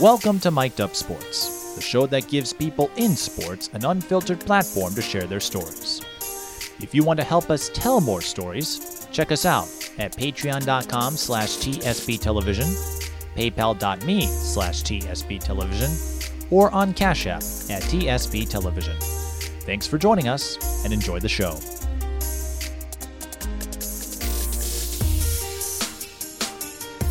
Welcome to Mic'd Up Sports, the show that gives people in sports an unfiltered platform to share their stories. If you want to help us tell more stories, check us out at patreon.com slash tsbtelevision, paypal.me slash tsbtelevision, or on Cash App at tsb television. Thanks for joining us and enjoy the show.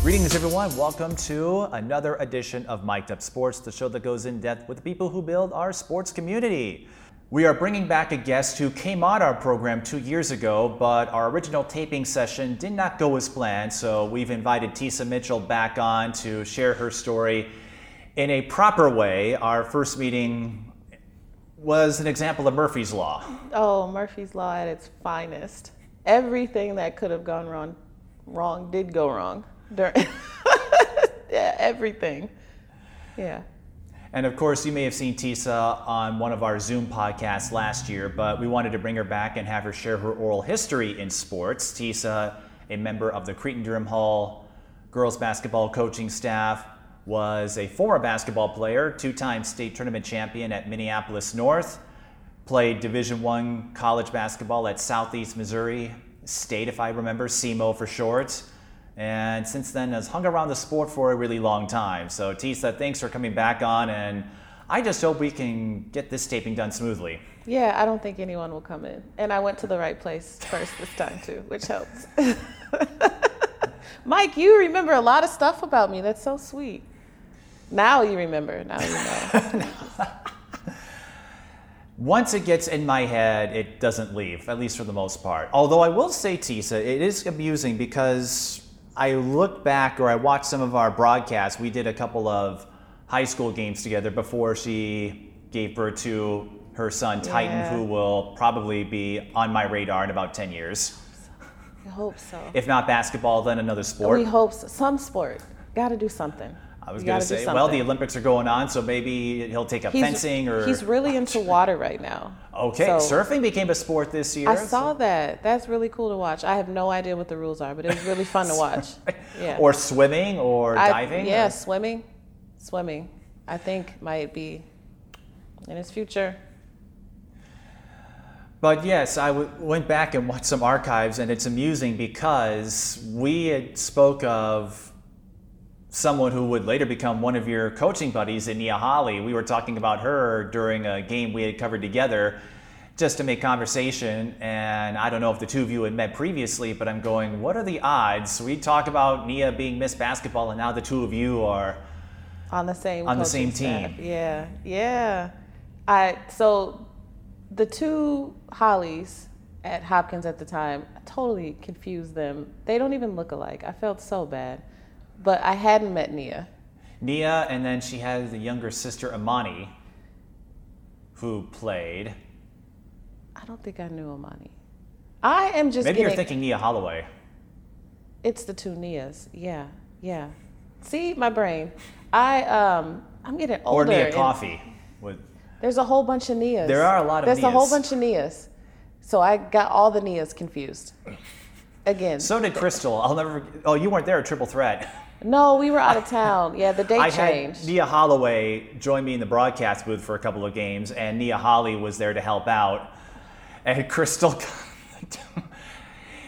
Greetings, everyone. Welcome to another edition of Mic'd Up Sports, the show that goes in depth with the people who build our sports community. We are bringing back a guest who came on our program two years ago, but our original taping session did not go as planned, so we've invited Tisa Mitchell back on to share her story in a proper way. Our first meeting was an example of Murphy's Law. Oh, Murphy's Law at its finest. Everything that could have gone wrong, wrong did go wrong. During yeah, everything. Yeah. And of course, you may have seen Tisa on one of our Zoom podcasts last year, but we wanted to bring her back and have her share her oral history in sports. Tisa, a member of the Cretin Derham Hall girls basketball coaching staff, was a former basketball player, two-time state tournament champion at Minneapolis North, played Division One college basketball at Southeast Missouri State, if I remember, SEMO for short and since then has hung around the sport for a really long time. So Tisa, thanks for coming back on, and I just hope we can get this taping done smoothly. Yeah, I don't think anyone will come in. And I went to the right place first this time too, which helps. Mike, you remember a lot of stuff about me. That's so sweet. Now you remember. Now you know. Once it gets in my head, it doesn't leave, at least for the most part. Although I will say, Tisa, it is amusing because I look back or I watch some of our broadcasts. We did a couple of high school games together before she gave birth to her son, Titan, Yeah. who will probably be on my radar in about 10 years. I hope so. If not basketball, then another sport. we hope so. some sport. Got to do something. I was going to say, well, the. Olympics are going on, so maybe he'll take up He's- fencing or. He's really into water right now. okay, So- surfing became a sport this year. I saw that. That's really cool to watch. I have no idea what the rules are, but it was really fun to watch. Yeah. Or swimming or I- diving. Yeah, or- swimming. Swimming. I think might be in his future. But yes, I w- went back and watched some archives, and it's amusing because we had spoke of someone who would later become one of your coaching buddies in Nia Holly. We were talking about her during a game we had covered together just to make conversation. And I don't know if the two of you had met previously, but I'm going, what are the odds? We talk about Nia being Miss Basketball, and now the two of you are. on the same On the same staff. team. Yeah, yeah. I so the two Hollies at Hopkins at the time I totally confused them. They don't even look alike. I felt so bad, but I hadn't met Nia. Nia, and then she has the younger sister, Amani, who played. I don't think I knew Amani. I am just Maybe getting. you're thinking Nia Holloway. It's the two Nias. Yeah, yeah. See my brain. I um I'm getting older. Or. Nia Coffee. With, There's a whole bunch of Nias. There are a lot of Nias. There's a whole bunch of Nias. So I got all the Nias confused. Again. so did Crystal. I'll never. Oh, you weren't there at Triple Threat. no, we were out of town. Yeah, the date I changed. had Nia Holloway joined me in the broadcast booth for a couple of games, and Nia Holly was there to help out. And Crystal.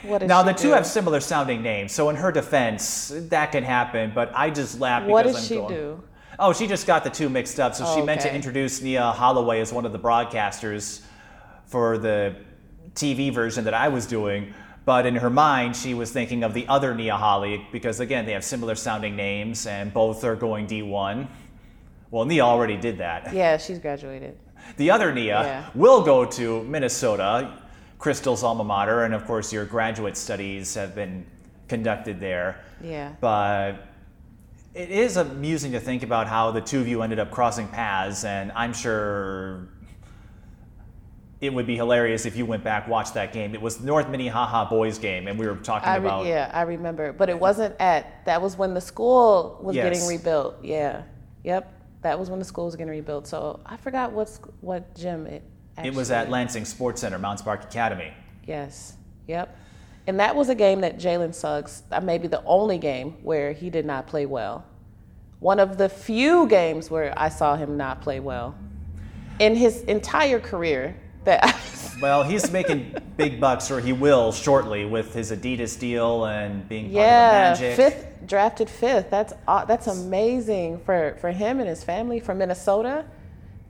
now the two do? have similar sounding names, so in her defense, that can happen. But I just laughed because What did I'm she going. do? Oh, she just got the two mixed up. So she Oh, meant to introduce Nia Holloway as one of the broadcasters for the TV version that I was doing. But in her mind, she was thinking of the other Nia Holly because, again, they have similar sounding names and both are going D1. Well, Nia already did that. Yeah, she's graduated. The other Nia Yeah. will go to Minnesota, Crystal's alma mater, and of course, your graduate studies have been conducted there. Yeah. But it is amusing to think about how the two of you ended up crossing paths, and I'm sure it would be hilarious if you went back watched that game. It was the North Minnehaha boys game, and we were talking re- about yeah, I remember. But it wasn't at that was when the school was Yes. getting rebuilt. Yeah. Yep. That was when the school was getting rebuilt. So I forgot what's what gym it it was at Lansing Sports Center, Mounds Park Academy. Yes. Yep. And that was a game that Jalen Suggs, uh, maybe the only game where he did not play well. One of the few games where I saw him not play well in his entire career. That well, he's making big bucks, or he will shortly, with his Adidas deal and being part yeah, of the Magic. fifth drafted fifth. That's that's amazing for for him and his family. For Minnesota,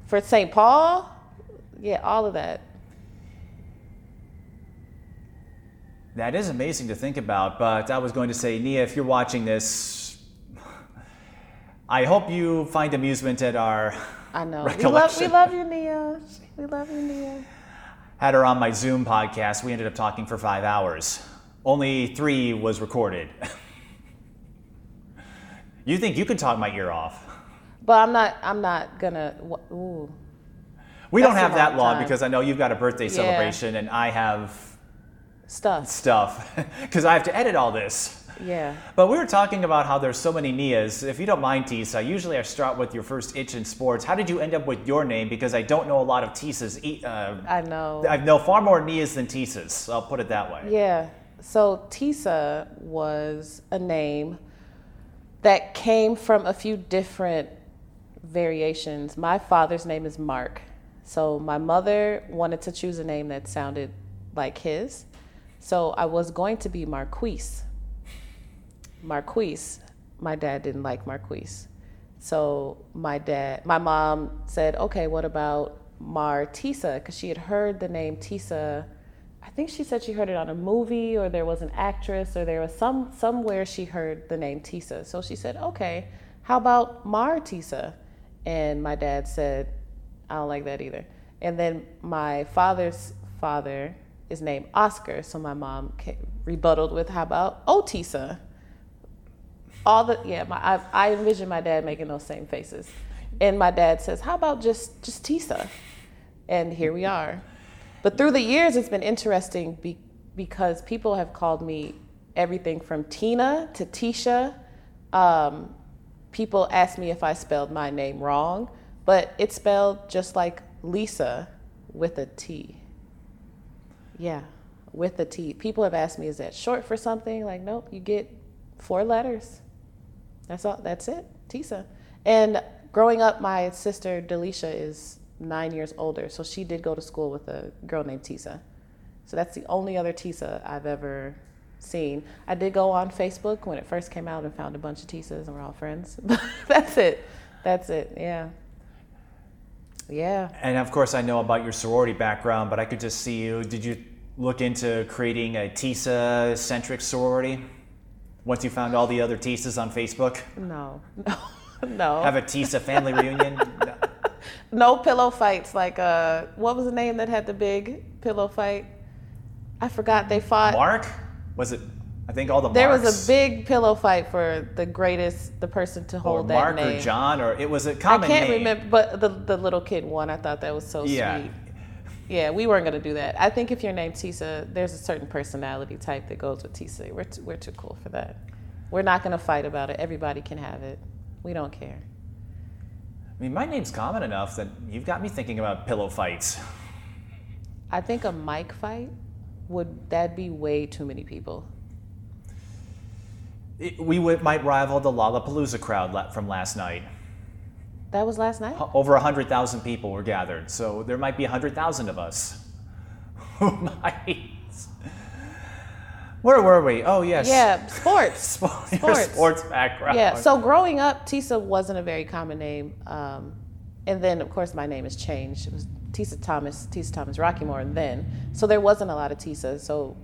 for St. Paul, yeah, all of that. That is amazing to think about, but I was going to say, Nia, if you're watching this, I hope you find amusement at our I know. We love we love you, Nia. We love Nia. Had her on my Zoom podcast. We ended up talking for five hours. Only three was recorded. you think you can talk my ear off? But I'm not. I'm not gonna. Ooh. We don't have that long law time. because I know you've got a birthday celebration and I have Stuff. stuff because I have to edit all this. Yeah. But we were talking about how there's so many Nias. If you don't mind, Tisa, usually I start with your first itch in sports. How did you end up with your name? Because I don't know a lot of Tisas. Uh, I know. I know far more Nias than Tisas. I'll put it that way. Yeah. So Tisa was a name that came from a few different variations. My father's name is Mark. So my mother wanted to choose a name that sounded like his. So I was going to be Marquise. Marquise. My dad didn't like Marquise. So my dad, my mom said, okay, what about Mar Tisa? Because she had heard the name Tisa. I think she said she heard it on a movie or there was an actress or there was some somewhere she heard the name Tisa. So she said, okay, how about Mar Tisa? And my dad said, I don't like that either. And then my father's father is named Oscar. So my mom rebutted with, how about Otisa? All the yeah my, I, I envision my dad making those same faces. And my dad says how about just just tisa? And here we are. But through the years it's been interesting be, because people have called me everything from tina to tisha. Um, people ask me if i spelled my name wrong but it's spelled just like lisa with a t. Yeah with a t. People have asked me is that short for something? Like nope you get four letters that's all. That's it. Tisa. And growing up, my sister Delisha is nine years older, so she did go to school with a girl named Tisa. So that's the only other Tisa I've ever seen. I did go on Facebook when it first came out and found a bunch of Tisas, and we're all friends. But that's it. That's it. Yeah. Yeah. And of course, I know about your sorority background, but I could just see you. Did you look into creating a Tisa centric sorority once you found all the other Tisas on Facebook? No. No. No. Have a Tisa family reunion? No. no pillow fights like uh what was the name that had the big pillow fight? I forgot they fought. Mark? Was it? I think all the There Marks. was a big pillow fight for the greatest, the person to or hold that Mark name. or John, or it was a common I can't name. remember, but the the little kid won. I thought that was so Yeah. sweet. Yeah, we weren't gonna do that. I think if you're named Tisa, there's a certain personality type that goes with Tisa. We're too, we're too cool for that. We're not gonna fight about it. Everybody can have it. We don't care. I mean, my name's common enough that you've got me thinking about pillow fights. I think a mic fight would that be way too many people. It- we would, might rival the Lollapalooza crowd from last night. That was last night. Over 100,000 people were gathered, so there might be 100,000 of us. Who might? Where were we? Oh, yes. Yeah, sports. Sport, your Sports. sports background. Yeah, so growing up, Tisa wasn't a very common name. Um, and then, of course, my name has changed. It was Tisa Thomas, Tisa Thomas Rockymore and then. So there wasn't a lot of Tisa. So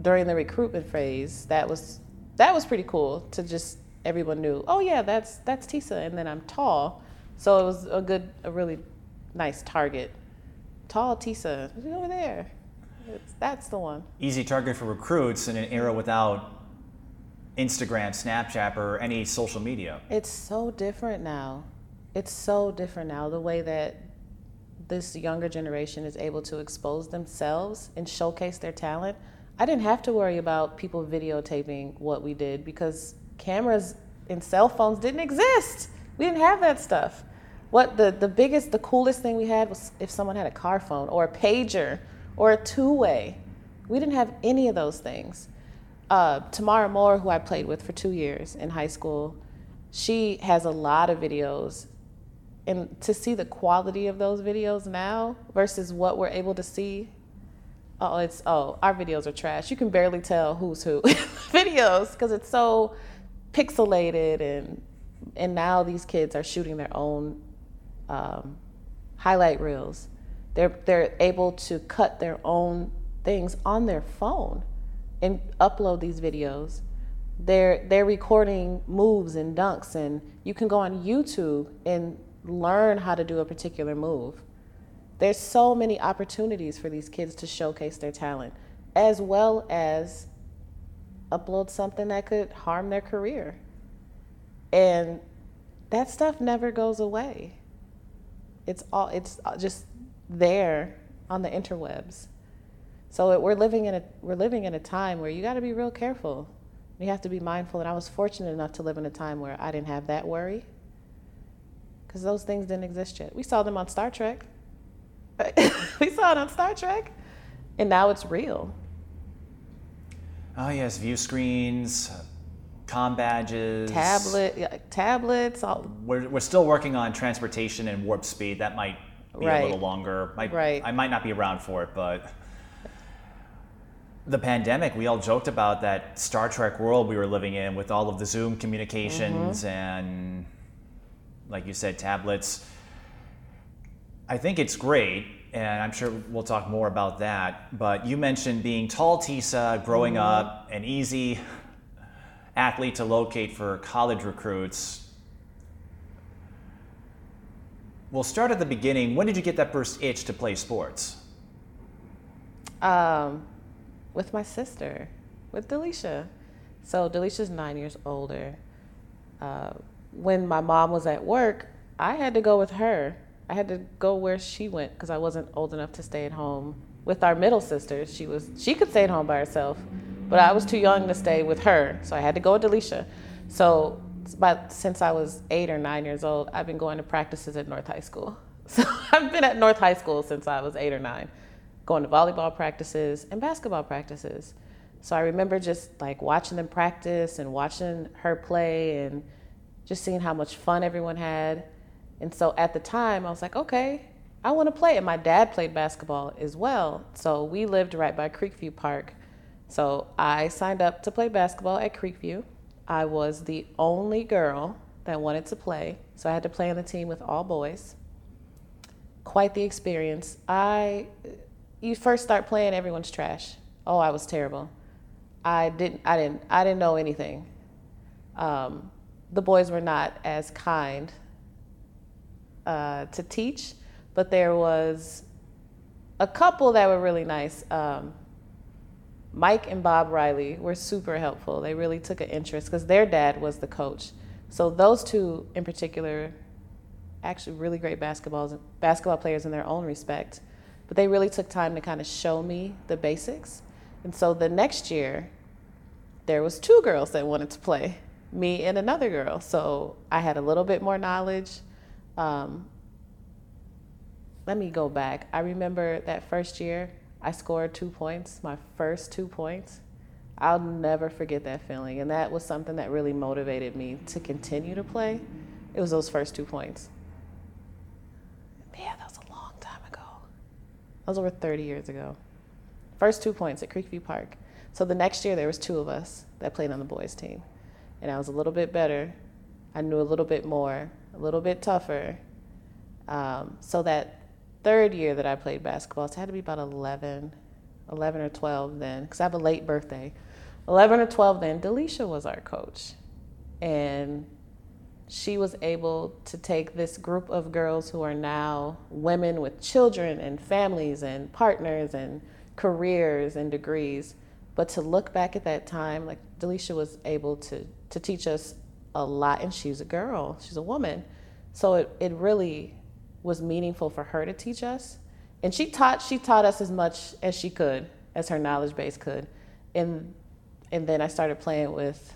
during the recruitment phase, that was that was pretty cool to just everyone knew, oh yeah, that's that's Tisa. And then I'm tall. So it was a good, a really nice target. Tall Tisa, she's over there. It's, that's the one. Easy target for recruits in an era without Instagram, Snapchat, or any social media. It's so different now. It's so different now. The way that this younger generation is able to expose themselves and showcase their talent. I didn't have to worry about people videotaping what we did because cameras and cell phones didn't exist. We didn't have that stuff. What the, the biggest, the coolest thing we had was if someone had a car phone or a pager or a two way. We didn't have any of those things. Uh, Tamara Moore, who I played with for two years in high school, she has a lot of videos and to see the quality of those videos now versus what we're able to see oh it's oh our videos are trash you can barely tell who's who videos because it's so pixelated and and now these kids are shooting their own um, highlight reels they're they're able to cut their own things on their phone and upload these videos they're they're recording moves and dunks and you can go on youtube and learn how to do a particular move. There's so many opportunities for these kids to showcase their talent, as well as upload something that could harm their career. And that stuff never goes away. It's all it's just there on the interwebs. So it, we're living in a we're living in a time where you got to be real careful. You have to be mindful. And I was fortunate enough to live in a time where I didn't have that worry because those things didn't exist yet. We saw them on Star Trek. we saw it on Star Trek, and now it's real. Oh yes, view screens, com badges, tablet, yeah, tablets. All. We're we're still working on transportation and warp speed. That might be right. a little longer. Might, right. I might not be around for it, but the pandemic, we all joked about that Star Trek world we were living in with all of the Zoom communications mm-hmm. and like you said, tablets. I think it's great, and I'm sure we'll talk more about that. But you mentioned being tall, Tisa, growing mm-hmm. up, and easy athlete to locate for college recruits. We'll start at the beginning. When did you get that first itch to play sports? Um, with my sister, with Delisha. So Delisha's nine years older. Uh, when my mom was at work, I had to go with her. I had to go where she went because I wasn't old enough to stay at home with our middle sister. She was she could stay at home by herself, but I was too young to stay with her, so I had to go with Delisha. So, but since I was eight or nine years old, I've been going to practices at North High School. So I've been at North High School since I was eight or nine, going to volleyball practices and basketball practices. So I remember just like watching them practice and watching her play and just seeing how much fun everyone had. And so at the time, I was like, okay, I want to play. And my dad played basketball as well. So we lived right by Creekview Park. So I signed up to play basketball at Creekview. I was the only girl that wanted to play. So I had to play on the team with all boys. Quite the experience. I you first start playing, everyone's trash. Oh, I was terrible. I didn't I didn't I didn't know anything. Um, the boys were not as kind uh, to teach, but there was a couple that were really nice. Um, Mike and Bob Riley were super helpful. They really took an interest because their dad was the coach. So those two in particular, actually really great basketballs, basketball players in their own respect. But they really took time to kind of show me the basics. And so the next year, there was two girls that wanted to play me and another girl. So I had a little bit more knowledge. Um, let me go back. I remember that first year, I scored two points, my first two points. I'll never forget that feeling. And that was something that really motivated me to continue to play. It was those first two points. Man, that was a long time ago. That was over 30 years ago. First two points at Creekview Park. So the next year, there was two of us that played on the boys' team and I was a little bit better. I knew a little bit more, a little bit tougher. Um, so that third year that I played basketball, so had to be about 11, 11 or 12 then, because I have a late birthday. 11 or 12 then, Delisha was our coach. And she was able to take this group of girls who are now women with children and families and partners and careers and degrees. But to look back at that time, like Delisha was able to to teach us a lot, and she's a girl, she's a woman. So it, it really was meaningful for her to teach us. And she taught she taught us as much as she could, as her knowledge base could. And and then I started playing with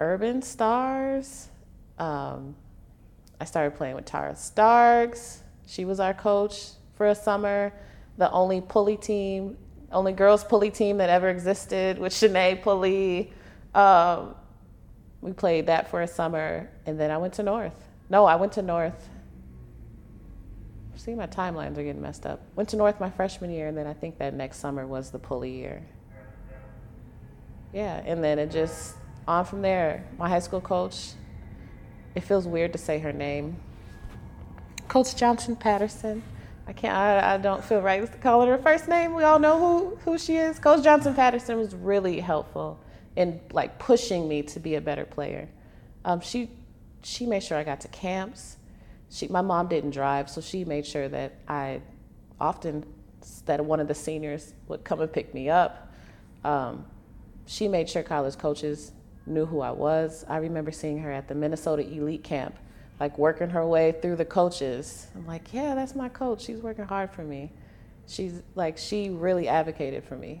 Urban Stars. Um, I started playing with Tara Starks. She was our coach for a summer. The only pulley team, only girls pulley team that ever existed with Shanae Pulley. Um, we played that for a summer, and then I went to North. No, I went to North. See, my timelines are getting messed up. Went to North my freshman year, and then I think that next summer was the pulley year. Yeah, and then it just on from there. My high school coach, it feels weird to say her name. Coach Johnson Patterson. I can't. I, I don't feel right calling her first name. We all know who who she is. Coach Johnson Patterson was really helpful in like pushing me to be a better player. Um, she she made sure I got to camps. She my mom didn't drive, so she made sure that I often that one of the seniors would come and pick me up. Um, she made sure college coaches knew who I was. I remember seeing her at the Minnesota Elite Camp like working her way through the coaches. I'm like, yeah, that's my coach. She's working hard for me. She's like, she really advocated for me.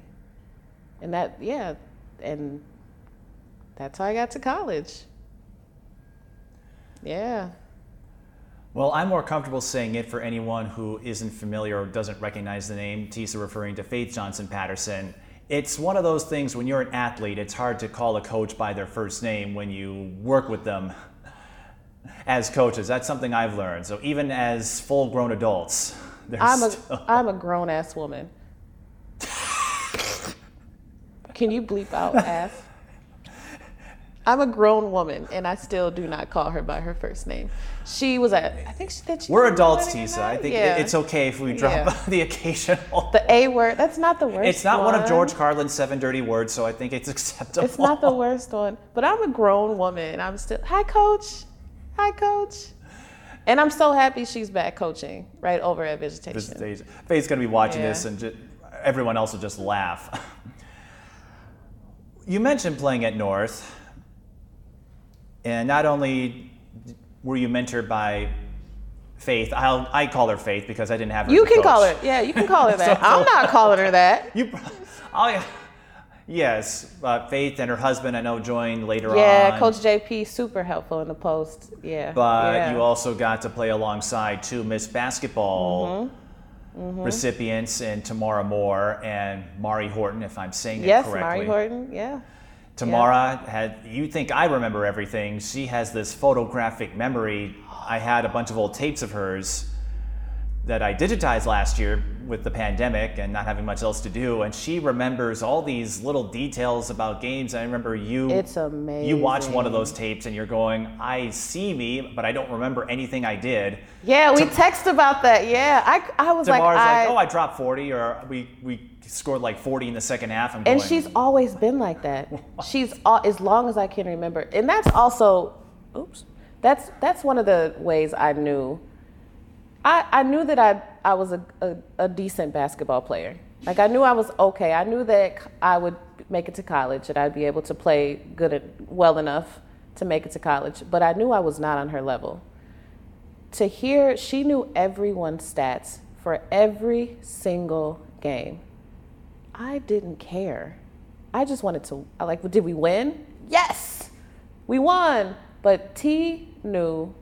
And that, yeah, and that's how I got to college. Yeah. Well, I'm more comfortable saying it for anyone who isn't familiar or doesn't recognize the name. Tisa referring to Faith Johnson Patterson. It's one of those things when you're an athlete, it's hard to call a coach by their first name when you work with them as coaches. That's something I've learned. So even as full grown adults, I'm a still... I'm a grown ass woman. Can you bleep out ass? I'm a grown woman, and I still do not call her by her first name. She was a. I think she did. She We're adults, Tisa. I think yeah. it's okay if we drop yeah. the occasional. The A word. That's not the worst. It's not one, one of George Carlin's seven dirty words, so I think it's acceptable. It's not the worst one, but I'm a grown woman. I'm still. Hi, coach. Hi, coach. And I'm so happy she's back coaching right over at Visitation. Visitation. Faye's going to be watching yeah. this, and just, everyone else will just laugh. you mentioned playing at North, and not only were you mentored by Faith, I'll, I call her Faith because I didn't have her. You can coach. call her, yeah, you can call her that. so, I'm not calling her that. You, I'll, Yes, uh, Faith and her husband I know joined later yeah, on. Yeah, Coach JP super helpful in the post. Yeah, but yeah. you also got to play alongside two Miss Basketball mm-hmm. Mm-hmm. recipients in Tamara Moore and Mauri Horton, if I'm saying yes, it correctly. Yes, Mauri Horton. Yeah. Tamara yeah. had. You think I remember everything? She has this photographic memory. I had a bunch of old tapes of hers that I digitized last year with the pandemic and not having much else to do and she remembers all these little details about games i remember you it's amazing you watch one of those tapes and you're going i see me but i don't remember anything i did yeah we text about that yeah i, I was like, I, like oh i dropped 40 or we we scored like 40 in the second half I'm and going, she's always been like that she's all, as long as i can remember and that's also oops that's that's one of the ways i knew I, I knew that I, I was a, a, a, decent basketball player. Like I knew I was okay. I knew that I would make it to college, that I'd be able to play good, well enough to make it to college. But I knew I was not on her level. To hear, she knew everyone's stats for every single game. I didn't care. I just wanted to, like, did we win? Yes, we won. But T knew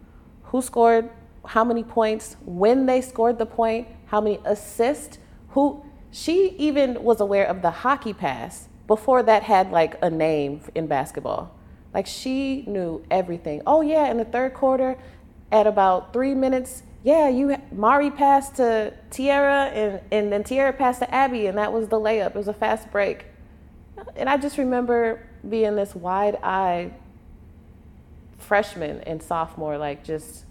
who scored how many points, when they scored the point, how many assists, who she even was aware of the hockey pass before that had like a name in basketball. Like she knew everything. Oh yeah, in the third quarter, at about three minutes, yeah, you Mauri passed to Tierra and, and then Tierra passed to Abby and that was the layup. It was a fast break. And I just remember being this wide-eyed freshman and sophomore, like just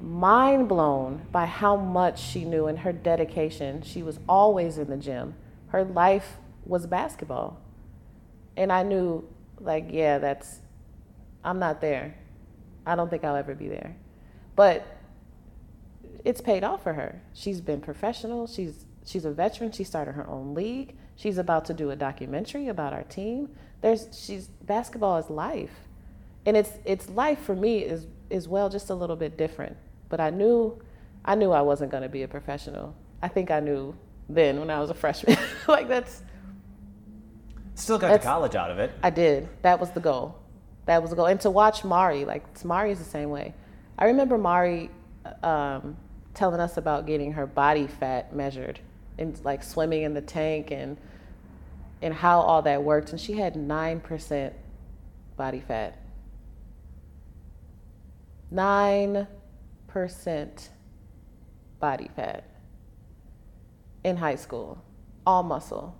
mind blown by how much she knew and her dedication. She was always in the gym. Her life was basketball. And I knew, like, yeah, that's, I'm not there. I don't think I'll ever be there. But it's paid off for her. She's been professional. She's she's a veteran. She started her own league. She's about to do a documentary about our team. There's she's basketball is life. And it's it's life for me is is well just a little bit different. But I knew, I knew I wasn't going to be a professional. I think I knew then when I was a freshman. like that's. Still got to college out of it. I did. That was the goal. That was the goal. And to watch Mauri, like Mauri is the same way. I remember Mauri um, telling us about getting her body fat measured and like swimming in the tank and and how all that worked. And she had nine percent body fat. 9% body fat in high school, all muscle.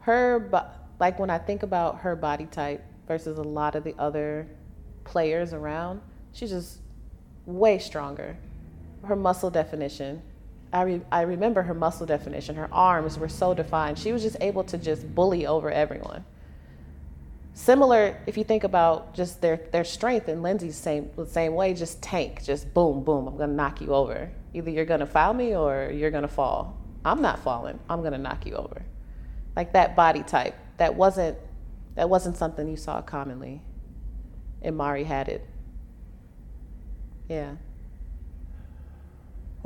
Her, like when I think about her body type versus a lot of the other players around, she's just way stronger. Her muscle definition, I, re- I remember her muscle definition. Her arms were so defined. She was just able to just bully over everyone. Similar, if you think about just their, their strength and Lindsay's same the same way, just tank, just boom, boom. I'm gonna knock you over. Either you're gonna foul me or you're gonna fall. I'm not falling. I'm gonna knock you over. Like that body type. That wasn't that wasn't something you saw commonly. And Mauri had it. Yeah.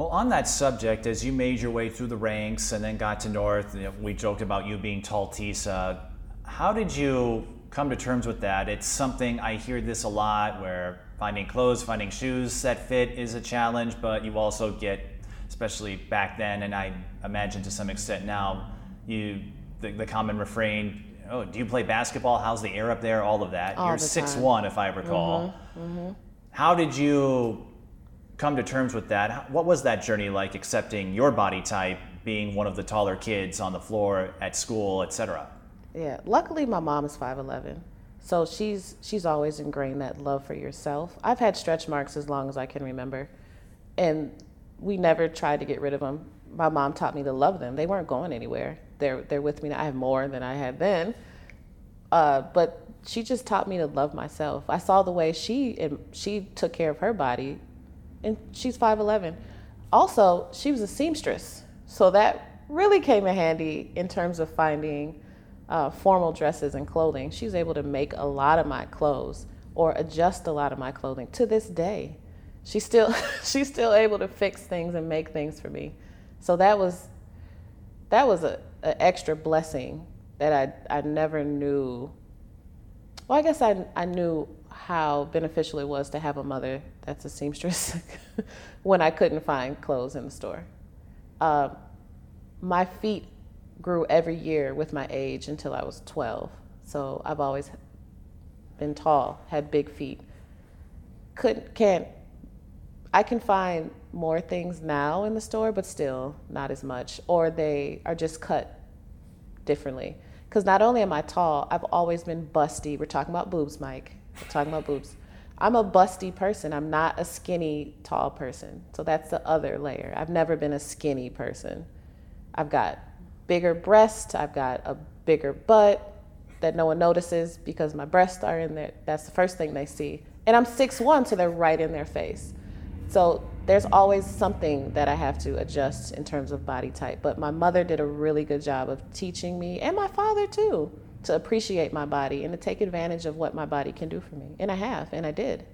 Well, on that subject, as you made your way through the ranks and then got to North, you know, we joked about you being tall Tisa. How did you come to terms with that. It's something I hear this a lot where finding clothes, finding shoes that fit is a challenge, but you also get, especially back then, and I imagine to some extent now, you the, the common refrain. Oh, do you play basketball? How's the air up there? All of that. All You're six one, if I recall. Mm-hmm, mm-hmm. How did you come to terms with that? What was that journey like, accepting your body type, being one of the taller kids on the floor at school, etc.? Yeah. Luckily, my mom is 5'11. So she's she's always ingrained that love for yourself. I've had stretch marks as long as I can remember, and we never tried to get rid of them. My mom taught me to love them. They weren't going anywhere. They're they're with me now. I have more than I had then, uh, but she just taught me to love myself. I saw the way she she took care of her body, and she's 5'11. Also, she was a seamstress, so that really came in handy in terms of finding uh, formal dresses and clothing. She was able to make a lot of my clothes or adjust a lot of my clothing to this day. She's still she's still able to fix things and make things for me. So that was that was a, a extra blessing that I I never knew. Well, I guess I I knew how beneficial it was to have a mother that's a seamstress when I couldn't find clothes in the store. Uh, my feet grew every year with my age until I was 12. So I've always been tall, had big feet. Couldn't, can't, I can find more things now in the store, but still not as much. Or they are just cut differently. Because not only am I tall, I've always been busty. We're talking about boobs, Mike. We're talking about boobs. I'm a busty person. I'm not a skinny, tall person. So that's the other layer. I've never been a skinny person. I've got bigger breasts, I've got a bigger butt that no one notices because my breasts are in there. That's the first thing they see. And I'm 6'1, so they're right in their face. So there's always something that I have to adjust in terms of body type. But my mother did a really good job of teaching me, and my father too, to appreciate my body and to take advantage of what my body can do for me. And I have, and I did.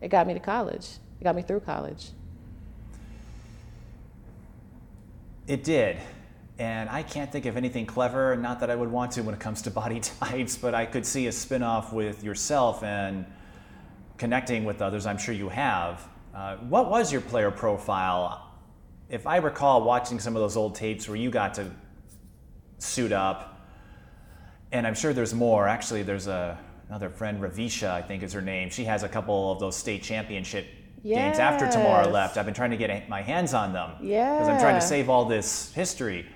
It got me to college, it got me through college. It did. And I can't think of anything clever, not that I would want to when it comes to body types, but I could see a spin off with yourself and connecting with others, I'm sure you have. Uh, what was your player profile? If I recall watching some of those old tapes where you got to suit up, and I'm sure there's more. Actually, there's a, another friend, Ravisha, I think is her name. She has a couple of those state championship yes. games after Tamara left. I've been trying to get my hands on them because I'm trying to save all this history.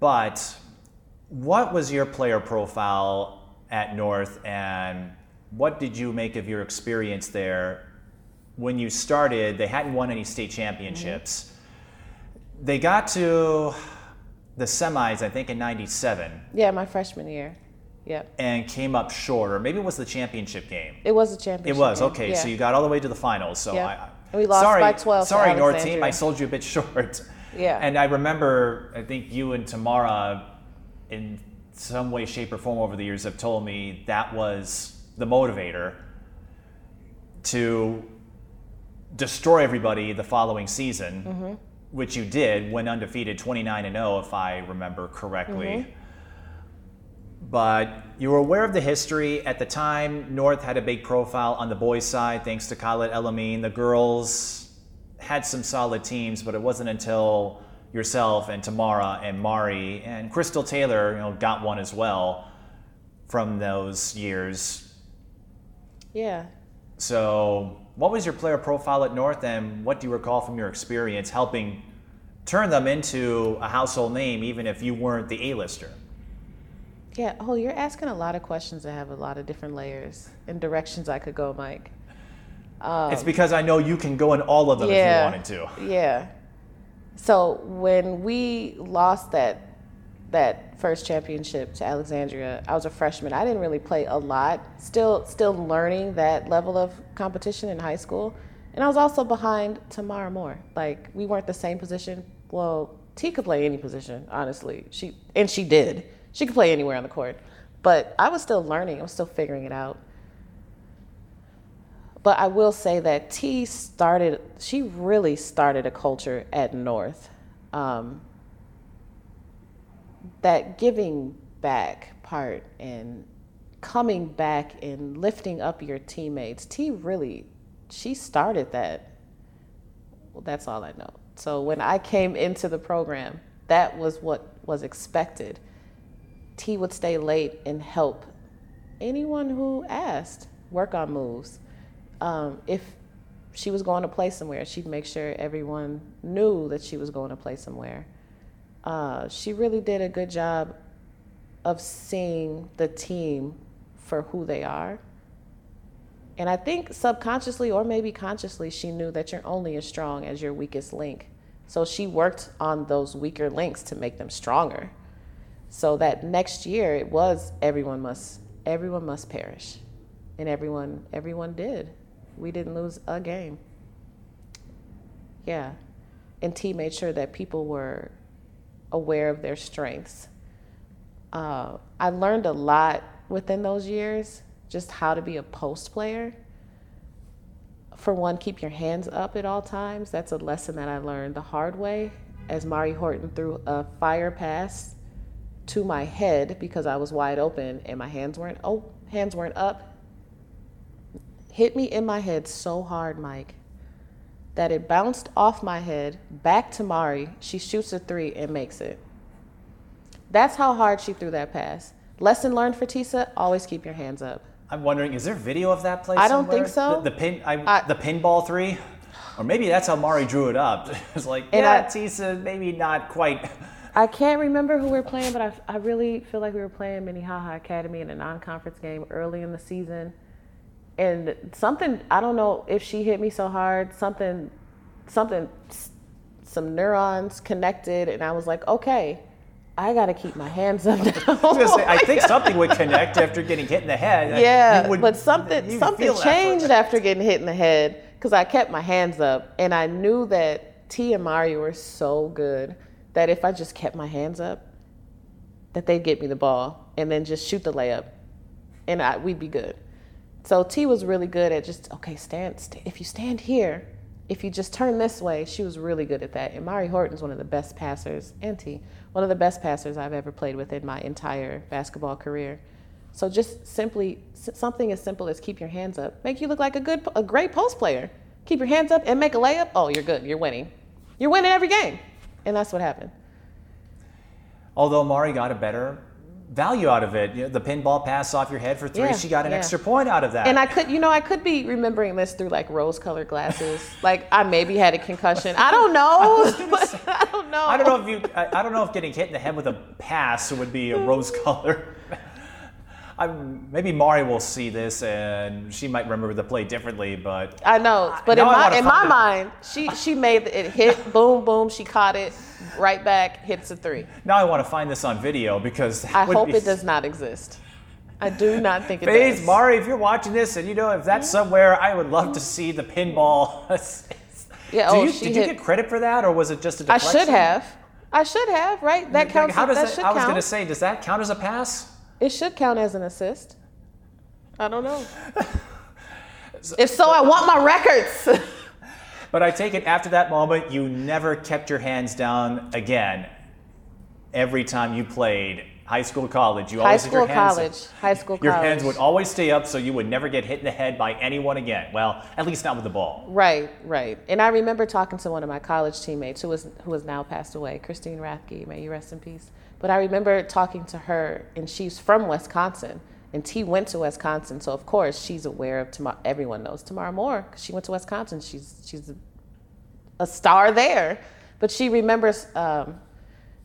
But what was your player profile at North, and what did you make of your experience there? When you started, they hadn't won any state championships. Mm-hmm. They got to the semis, I think, in '97. Yeah, my freshman year. Yep. And came up short, or maybe it was the championship game. It was a championship. It was game. okay. Yeah. So you got all the way to the finals. So yep. I, we lost sorry, by 12. Sorry, North team, I sold you a bit short. Yeah. And I remember, I think you and Tamara, in some way, shape, or form over the years, have told me that was the motivator to destroy everybody the following season, mm-hmm. Which you did, went undefeated 29 and 0, if I remember correctly. Mm-hmm. But you were aware of the history. At the time, North had a big profile on the boys' side, thanks to Khalid El-Amin. The girls, had some solid teams, but it wasn't until yourself and Tamara and Mauri and Crystal Taylor, you know, got one as well from those years. Yeah. So what was your player profile at North, and what do you recall from your experience helping turn them into a household name, even if you weren't the A-lister? Yeah. Oh, you're asking a lot of questions that have a lot of different layers and directions I could go, Mike. Um, it's because I know you can go in all of them yeah, if you wanted to. Yeah. So when we lost that that first championship to Alexandria, I was a freshman. I didn't really play a lot. Still still learning that level of competition in high school. And I was also behind Tamara Moore. Like we weren't the same position. Well, T could play any position, honestly. She and she did. She could play anywhere on the court. But I was still learning. I was still figuring it out. But I will say that T started, she really started a culture at North. Um, that giving back part and coming back and lifting up your teammates. T really, she started that. Well, that's all I know. So when I came into the program, that was what was expected. T would stay late and help anyone who asked work on moves um, if she was going to play somewhere, she'd make sure everyone knew that she was going to play somewhere. Uh, she really did a good job of seeing the team for who they are. And I think subconsciously or maybe consciously, she knew that you're only as strong as your weakest link. So she worked on those weaker links to make them stronger. So that next year it was everyone must everyone must perish. And everyone everyone did. We didn't lose a game. Yeah. And T made sure that people were aware of their strengths. Uh, I learned a lot within those years, just how to be a post player. For one, keep your hands up at all times. That's a lesson that I learned the hard way as Mauri Horton threw a fire pass to my head because I was wide open and my hands weren't oh hands weren't up hit me in my head so hard, Mike, that it bounced off my head back to Mauri. She shoots a three and makes it. That's how hard she threw that pass. Lesson learned for Tisa: always keep your hands up. I'm wondering, is there video of that play? I don't somewhere? think so. The, the pin, I, I, the pinball three, or maybe that's how Mauri drew it up. it's like, yeah, I, Tisa, maybe not quite. I can't remember who we are playing, but I, I really feel like we were playing Minnehaha Academy in a non-conference game early in the season and something I don't know if she hit me so hard, something, something, some neurons connected, and I was like, okay, I got to keep my hands up now. I, say, I think something would connect after getting hit in the head. Yeah, would, but something something changed after getting hit in the head because I kept my hands up, and I knew that T and Mauri were so good that if I just kept my hands up, that they'd get me the ball and then just shoot the layup, and I, we'd be good. So T was really good at just okay, stand. if you stand here, if you just turn this way, she was really good at that. And Mauri Horton's one of the best passers, and T, one of the best passers I've ever played with in my entire basketball career. So just simply something as simple as keep your hands up, make you look like a good, a great post player. Keep your hands up and make a layup. Oh, you're good. You're winning. You're winning every game, and that's what happened. Although Mauri got a better value out of it. You know, the pinball pass off your head for three, yeah, she got an yeah. extra point out of that. And I could, you know, I could be remembering this through like rose-colored glasses. like I maybe had a concussion. I don't know. I, I, don't know. I don't know if you. I, I, don't know if getting hit in the head with a pass would be a rose-colored. I, maybe Mauri will see this and she might remember the play differently, but I know. But in my in my mind, she she made it hit, boom, boom. She caught it right back, hits a three. Now I want to find this on video because I hope be... it does not exist. I do not think it FaZe, does. Mauri, if you're watching this and you know if that's somewhere, I would love to see the pinball. yeah, oh, you, did hit... you get credit for that, or was it just a deflection? I should have. I should have, right? That counts. How does that, that I was going to say, does that count as a pass? It should count as an assist. I don't know. if so, I want my records. but I take it after that moment, you never kept your hands down again. Every time you played high school, college, you high always school, had your hands college, up. high school, your college. hands would always stay up, so you would never get hit in the head by anyone again. Well, at least not with the ball. Right, right. And I remember talking to one of my college teammates who was who has now passed away, Christine Rathke. May you rest in peace. But I remember talking to her, and she's from Wisconsin. And T went to Wisconsin, so of course she's aware of Tamar. Everyone knows Tamara Moore because she went to Wisconsin. She's she's a, a star there, but she remembers. Um,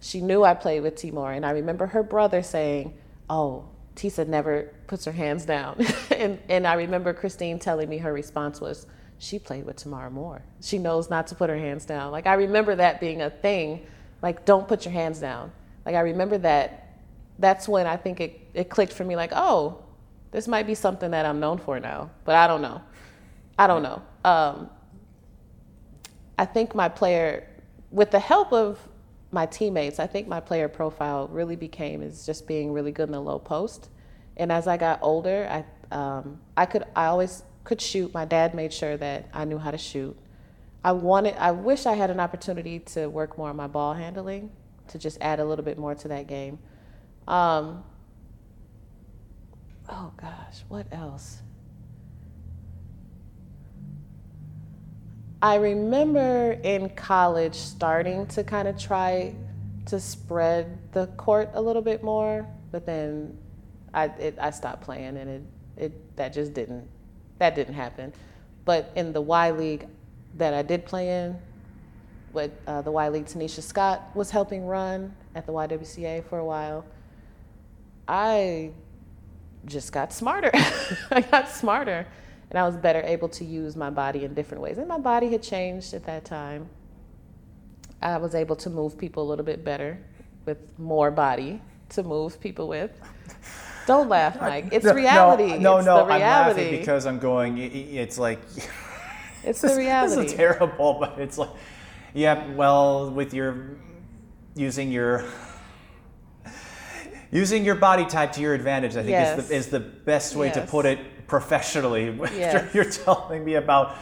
she knew I played with T Moore, and I remember her brother saying, "Oh, Tisa never puts her hands down," and and I remember Christine telling me her response was, "She played with Tamara Moore. She knows not to put her hands down." Like I remember that being a thing, like don't put your hands down. Like I remember that that's when I think it, it clicked for me like, oh, this might be something that I'm known for now, but I don't know. I don't know. Um, I think my player, with the help of my teammates, I think my player profile really became is just being really good in the low post. And as I got older, I um, I could I always could shoot. My dad made sure that I knew how to shoot. I wanted I wish I had an opportunity to work more on my ball handling to just add a little bit more to that game. Um, oh gosh, what else? I remember in college starting to kind of try to spread the court a little bit more, but then I it, I stopped playing and it it that just didn't that didn't happen. But in the Y League that I did play in, with uh, the Y League, Tanisha Scott was helping run at the YWCA for a while. I just got smarter. I got smarter and I was better able to use my body in different ways. And my body had changed at that time. I was able to move people a little bit better with more body to move people with. Don't laugh, Mike. It's no, reality. No, it's no, the I'm reality. laughing because I'm going. It's like it's the reality. This is terrible, but it's like, yeah. Well, with your using your using your body type to your advantage, I think Yes. is, the, is the best way to put it professionally. Yes. You're telling me about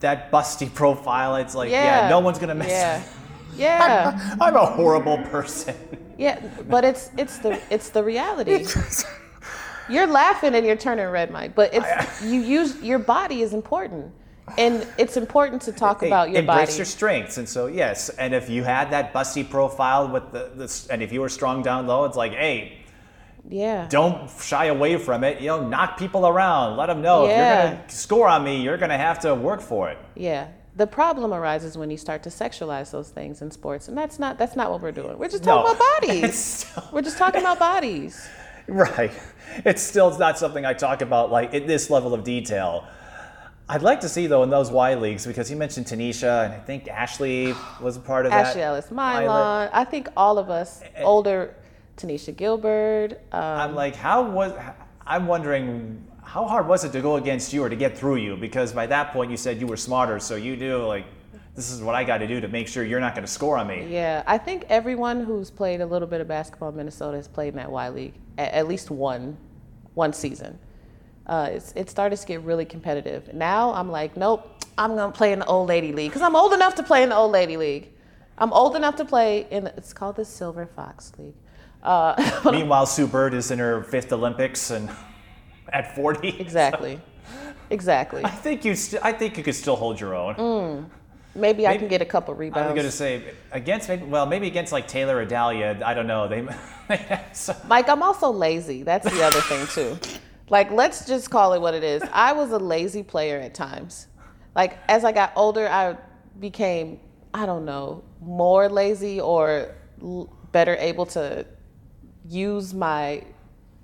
that busty profile. It's like, yeah, yeah. no one's gonna mess. Yeah. Yeah. I'm a horrible person. Yeah, but it's it's the it's the reality. You're laughing and you're turning red, Mike. But it's you use your body is important, and it's important to talk about your body. embrace body. your strengths, and so yes, and if you had that busty profile with the, the and if you were strong down low, it's like, hey, yeah, don't shy away from it. You know, knock people around. Let them know if you're gonna score on me, you're gonna have to work for it. yeah. The problem arises when you start to sexualize those things in sports, and that's not that's not what we're doing. We're just talking No. about bodies. still- we're just talking about bodies. Right. It's still not something I talk about like at this level of detail. I'd like to see though in those Y leagues because you mentioned Tanisha and I think Ashley was a part of that. Ashley Ellis Mylon. I think all of us older, Tanisha Gilbert. Um, I'm like, how was? I'm wondering how hard was it to go against you or to get through you? Because by that point you said you were smarter, so you knew like this is what I got to do to make sure you're not going to score on me. Yeah, I think everyone who's played a little bit of basketball in Minnesota has played in that Y League at, at least one, one season. Uh, it's, it started to get really competitive. Now I'm like, nope, I'm gonna play in the old lady league because I'm old enough to play in the old lady league. I'm old enough to play in. It's called the Silver Fox League. Uh, Meanwhile, Sue Bird is in her fifth Olympics and at 40. exactly, exactly. I think you. St- I think you could still hold your own. Maybe, I can get a couple rebounds. I'm going to say against maybe well maybe against like Taylor or Dahlia. I don't know. They. so, Mike, I'm also lazy. That's the other thing too. Like, let's just call it what it is. I was a lazy player at times. Like, as I got older, I became, I don't know, more lazy or l- better able to use my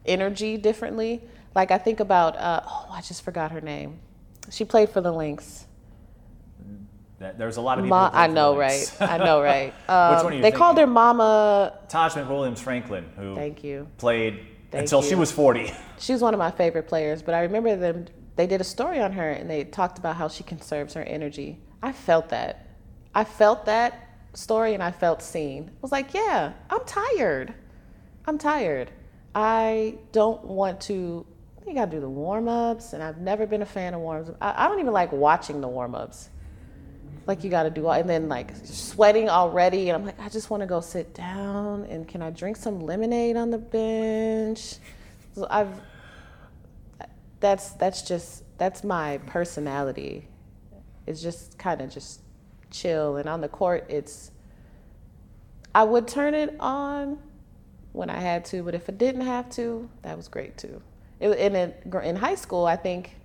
energy differently. Like, I think about, uh, oh, I just forgot her name. She played for the Lynx. there's a lot of people. Ma- I know, right? I know, right? Which Um, one are you they called her? Mama. Taj McWilliams Franklin, who Thank you. played Thank until she was 40. She was one of my favorite players, but I remember them. They did a story on her, and they talked about how she conserves her energy. I felt that. I felt that story, and I felt seen. I was like, yeah, I'm tired. I'm tired. I don't want to. You got to do the warm ups, and I've never been a fan of warm ups. I, I don't even like watching the warm ups. Like you got to do all, and then like sweating already, and I'm like, I just want to go sit down, and can I drink some lemonade on the bench? So I've that's that's just that's my personality. It's just kind of just chill and on the court it's I would turn it on, when I had to, but if I didn't have to, that was great too. It, and in, in high school, I think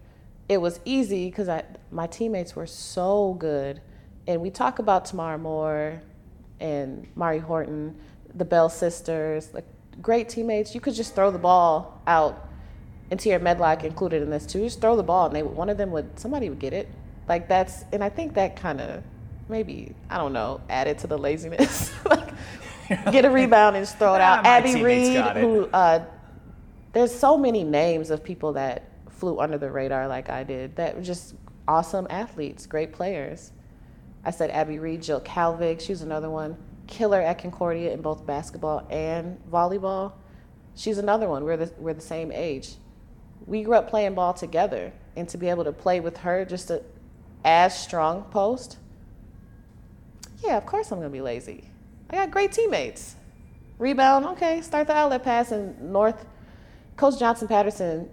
it was easy because I my teammates were so good, and we talk about Tamara Moore and Mauri Horton, the Bell sisters, like great teammates. You could just throw the ball out. And Tierra Medlock included in this too. Just throw the ball, and they one of them would somebody would get it. Like that's, and I think that kind of maybe I don't know added to the laziness. like get a rebound and just throw it out. Abby Reed, who uh, there's so many names of people that flew under the radar like I did that were just awesome athletes, great players. I said Abby Reed, Jill Calvig, she was another one. Killer at Concordia in both basketball and volleyball. She's another one. We're the, we're the same age. We grew up playing ball together, and to be able to play with her just a, as strong post, yeah, of course I'm gonna be lazy. I got great teammates. Rebound, okay, start the outlet pass. And North, Coach Johnson Patterson,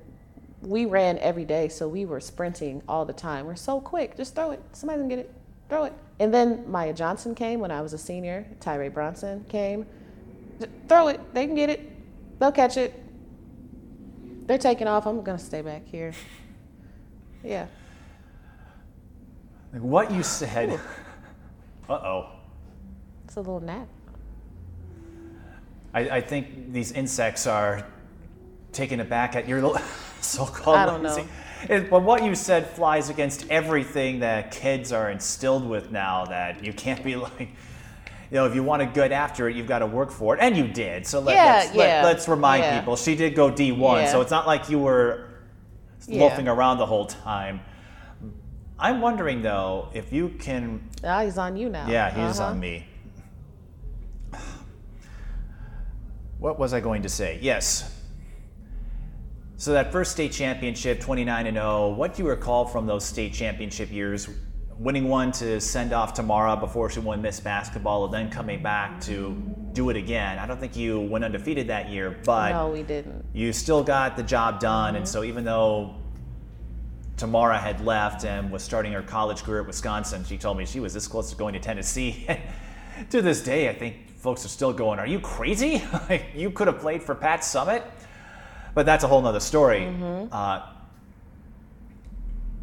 we ran every day, so we were sprinting all the time. We're so quick, just throw it. Somebody gonna get it, throw it. And then Maya Johnson came when I was a senior. Tyree Bronson came. Throw it, they can get it, they'll catch it. They're taking off. I'm gonna stay back here. Yeah. Like, What you said. Uh oh. It's a little nap. I, I think these insects are taking it back at your little so-called I don't lazy- know. It- but what you said flies against everything that kids are instilled with now. That you can't be like, you know, if you want to get after it, you've got to work for it, and you did. So let, Yeah, let's, yeah, let, us remind yeah. people she did go D1, so it's not like you were loafing around the whole time. I'm wondering though if you can Ah, he's on you now. yeah, he's Uh-huh. on me. What was I going to say? Yes. So that first state championship, 29 and 0. What do you recall from those state championship years? Winning one to send off Tamara before she won Miss Basketball, and then coming back to do it again. I don't think you went undefeated that year, but No, we didn't. you still got the job done. And so mm-hmm. even though Tamara had left and was starting her college career at Wisconsin, she told me she was this close to going to Tennessee. to this day, I think folks are still going, Are you crazy? You could have played for Pat Summitt? But that's a whole nother story. Uh,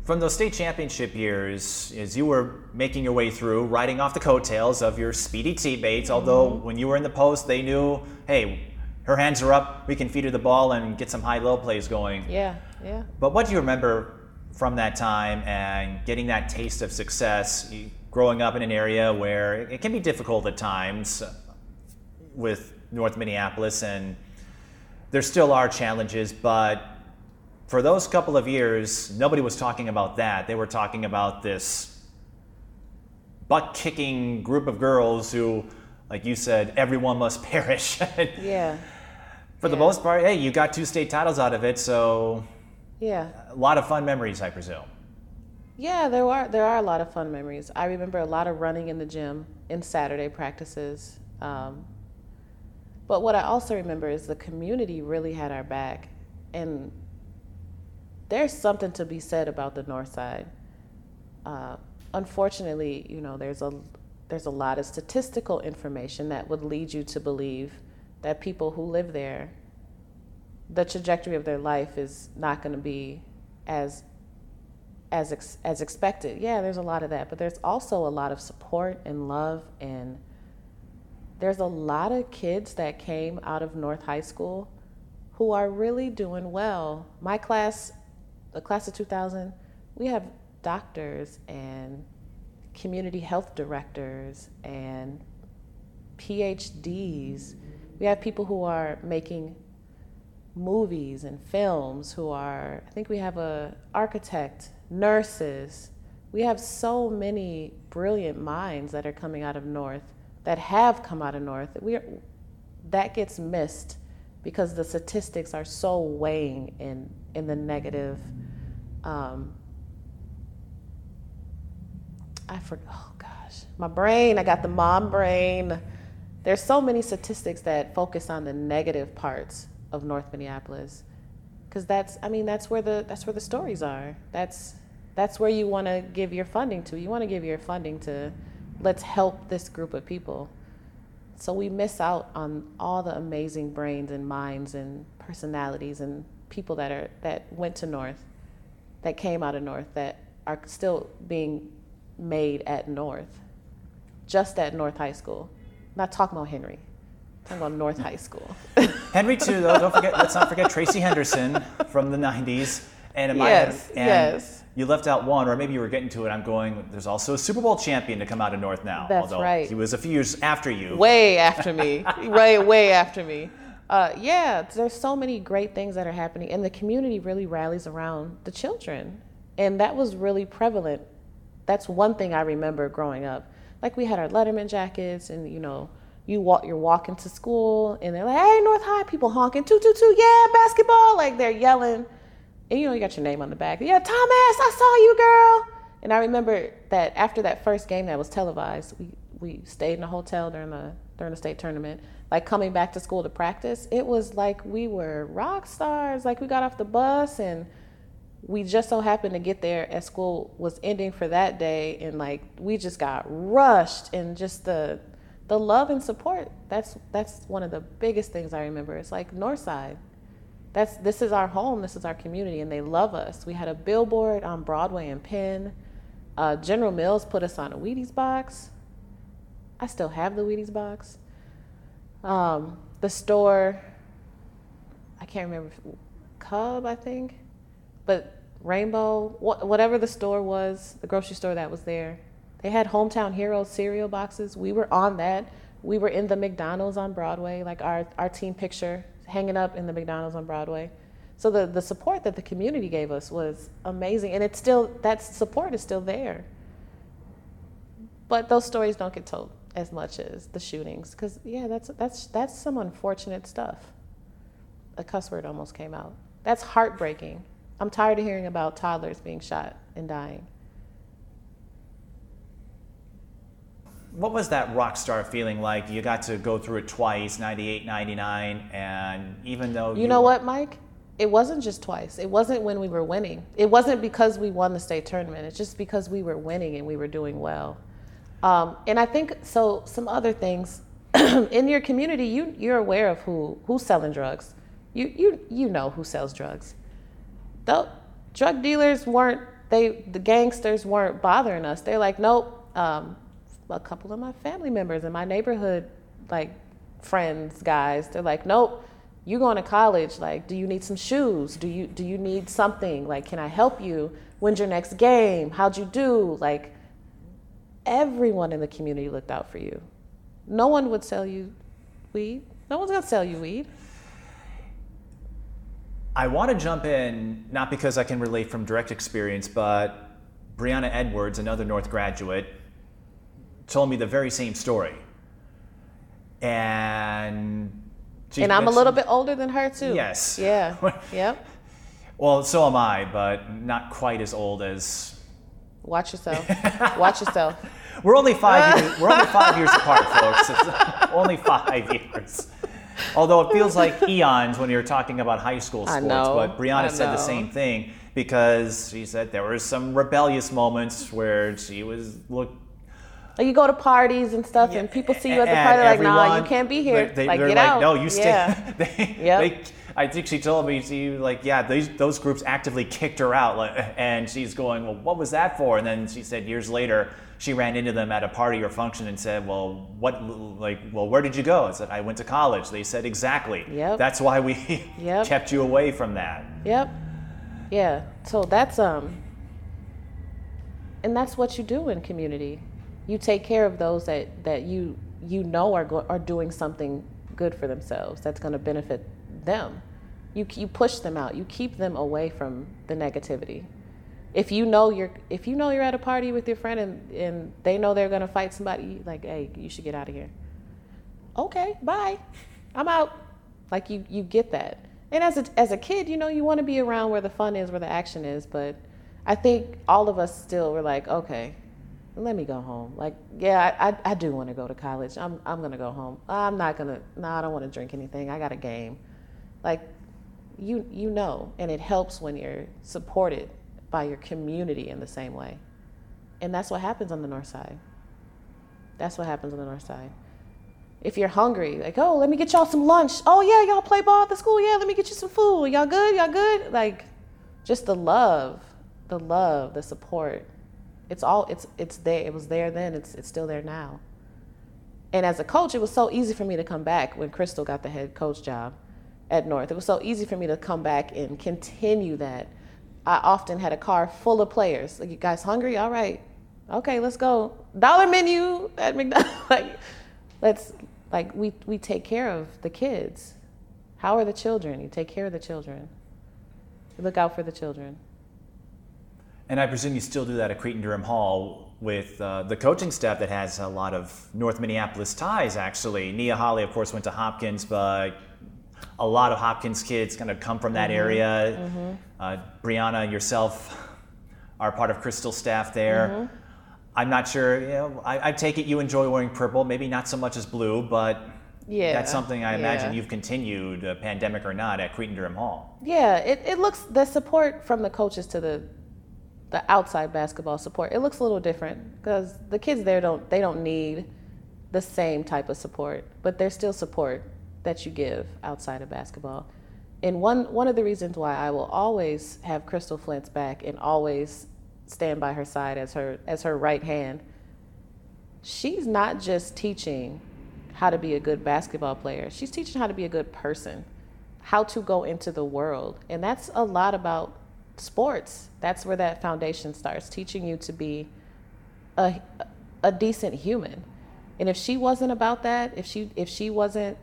from those state championship years, as you were making your way through, riding off the coattails of your speedy teammates, although when you were in the post, they knew, hey, her hands are up, we can feed her the ball and get some high low plays going. Yeah, yeah. But what do you remember from that time and getting that taste of success, growing up in an area where it can be difficult at times uh, with North Minneapolis, and there still are challenges, but for those couple of years, nobody was talking about that. They were talking about this butt kicking group of girls who, like you said, everyone must perish. Yeah, For the most part, hey, you got two state titles out of it, so yeah. a lot of fun memories, I presume. Yeah, there are there are a lot of fun memories. I remember a lot of running in the gym in Saturday practices. Um, but what I also remember is the community really had our back, and there's something to be said about the North Side. Uh, unfortunately, you know, there's a there's a lot of statistical information that would lead you to believe that people who live there, the trajectory of their life is not going to be as as ex- as expected. Yeah, there's a lot of that, but there's also a lot of support and love and there's a lot of kids that came out of North High School who are really doing well. My class, the class of 2000, we have doctors and community health directors and PhDs. We have people who are making movies and films who are I think we have a architect, nurses. We have so many brilliant minds that are coming out of North that have come out of North. We that gets missed because the statistics are so weighing in in the negative. Um, I forgot. Oh gosh, my brain. I got the mom brain. There's so many statistics that focus on the negative parts of North Minneapolis, because that's. I mean, that's where the that's where the stories are. That's that's where you want to give your funding to. You want to give your funding to, let's help this group of people. So we miss out on all the amazing brains and minds and personalities and people that are that went to North, that came out of North, that are still being made at North, just at North High School. not talking about Henry. I'm talking about North High School. Henry too, though. Don't forget. Let's not forget Tracy Henderson from the '90s. And in my Yes, and yes. You left out one, or maybe you were getting to it. I'm going. There's also a Super Bowl champion to come out of North now. That's although right. He was a few years after you. way after me, way way after me. Uh, yeah, there's so many great things that are happening, and the community really rallies around the children, and that was really prevalent. That's one thing I remember growing up. Like we had our Letterman jackets, and you know, you walk, you're walking to school, and they're like, "Hey, North High!" People honking, "Two, two, two, yeah, basketball!" Like they're yelling, and you know, you got your name on the back. Yeah, Thomas, I saw you, girl. And I remember that after that first game that was televised, we, we stayed in a hotel during the during the state tournament. Like coming back to school to practice, it was like we were rock stars. Like we got off the bus and we just so happened to get there as school was ending for that day and like we just got rushed and just the the love and support that's that's one of the biggest things i remember it's like northside that's this is our home this is our community and they love us. We had a billboard on broadway and penn. Uh, general mills put us on a wheaties box. I still have the wheaties box. Um, the store i can't remember cub i think? But rainbow wha- whatever the store was the grocery store that was there they had hometown heroes cereal boxes. We were on that. We were in the mcdonald's on broadway like our, our team picture hanging up in the mcdonald's on broadway. So the, the support that the community gave us was amazing and it's still that support is still there. But those stories don't get told as much as the shootings because yeah that's that's that's some unfortunate stuff. A cuss word almost came out. That's heartbreaking. I'm tired of hearing about toddlers being shot and dying What was that rock star feeling like? You got to go through it twice, 98, 99, and even though You know what, Mike? It wasn't just twice. It wasn't when we were winning. It wasn't because we won the state tournament. It's just because we were winning and we were doing well. Um, and I think so. Some other things in your community, you you're aware of who who's selling drugs. You you you know who sells drugs. The drug dealers weren't they the gangsters weren't bothering us. They're like, nope. Um, a couple of my family members in my neighborhood, like friends, guys, they're like, nope. You going to college? Like, do you need some shoes? Do you do you need something? Like, can I help you? When's your next game? How'd you do? Like, everyone in the community looked out for you. No one would sell you weed. No one's gonna sell you weed. I want to jump in, not because I can relate from direct experience, but Brianna Edwards, another North graduate, told me the very same story. And she and I'm a little bit older than her too. Yes. Yeah. yep. Well, so am I, but not quite as old as. Watch yourself. Watch yourself. We're only five. years, we're only five years apart, folks. It's only five years. Although it feels like eons when you're talking about high school I sports. know, But Brianna said the same thing because she said there were some rebellious moments where she was look. Like you go to parties and stuff, and people see you at the party, like, nah, you can't be here. They, like, get like, out. no, you stay. Yeah. they, Yep. they, I think she told me she like, yeah, these, those groups actively kicked her out, like, and she's going, well, what was that for? And then she said years later she ran into them at a party or function and said, well, what, like, well, where did you go? I said, I went to college. They said exactly. Yep. That's why we Yep. kept you away from that. Yep. Yeah. So that's um and that's what you do in community. You take care of those that that you you know are go- are doing something good for themselves that's going to benefit them. You you push them out. You keep them away from the negativity. If you know you're if you know you're at a party with your friend and and they know they're going to fight somebody like, "Hey, you should get out of here." okay, bye. I'm out. Like you, you get that. And as a, as a kid, you know, you want to be around where the fun is, where the action is. But I think all of us still were like, okay, let me go home. Like, yeah, I, I, I do want to go to college. I'm, I'm going to go home. I'm not going to, no, I don't want to drink anything. I got a game. Like, you, you know, and it helps when you're supported by your community in the same way. And that's what happens on the north side. That's what happens on the north side if you're hungry, like, oh, let me get y'all some lunch. Oh yeah, y'all play ball at the school. Yeah, let me get you some food. Y'all good? Y'all good? Like, just the love, the love, the support. It's all it's it's there. It was there then. It's it's still there now. And as a coach, it was so easy for me to come back when Crystal got the head coach job at North. It was so easy for me to come back and continue that. I often had a car full of players. Like, you guys hungry? All right. Okay, let's go. Dollar menu at McDonald's. like, let's like we we take care of the kids. How are the children? You take care of the children. You look out for the children. And I presume you still do that at Cretin Derham Hall with uh, the coaching staff that has a lot of North Minneapolis ties, actually. Nia Holly, of course, went to Hopkins, but a lot of Hopkins kids kind of come from that mm-hmm. area. Mm-hmm. Uh, Brianna and yourself are part of Crystal staff there. Mm-hmm. I'm not sure. You know, I, I, take it you enjoy wearing purple, maybe not so much as blue, but yeah, that's something I imagine yeah. you've continued, uh, pandemic or not, at Cretin Derham Hall. Yeah, it, it looks the support from the coaches to the the outside basketball support. It looks a little different because the kids there don't they don't need the same type of support, but there's still support that you give outside of basketball. And one one of the reasons why I will always have Crystal Flint's back and always stand by her side as her as her right hand. She's not just teaching how to be a good basketball player. She's teaching how to be a good person, how to go into the world. And that's a lot about sports. That's where that foundation starts, teaching you to be a a decent human. And if she wasn't about that, if she if she wasn't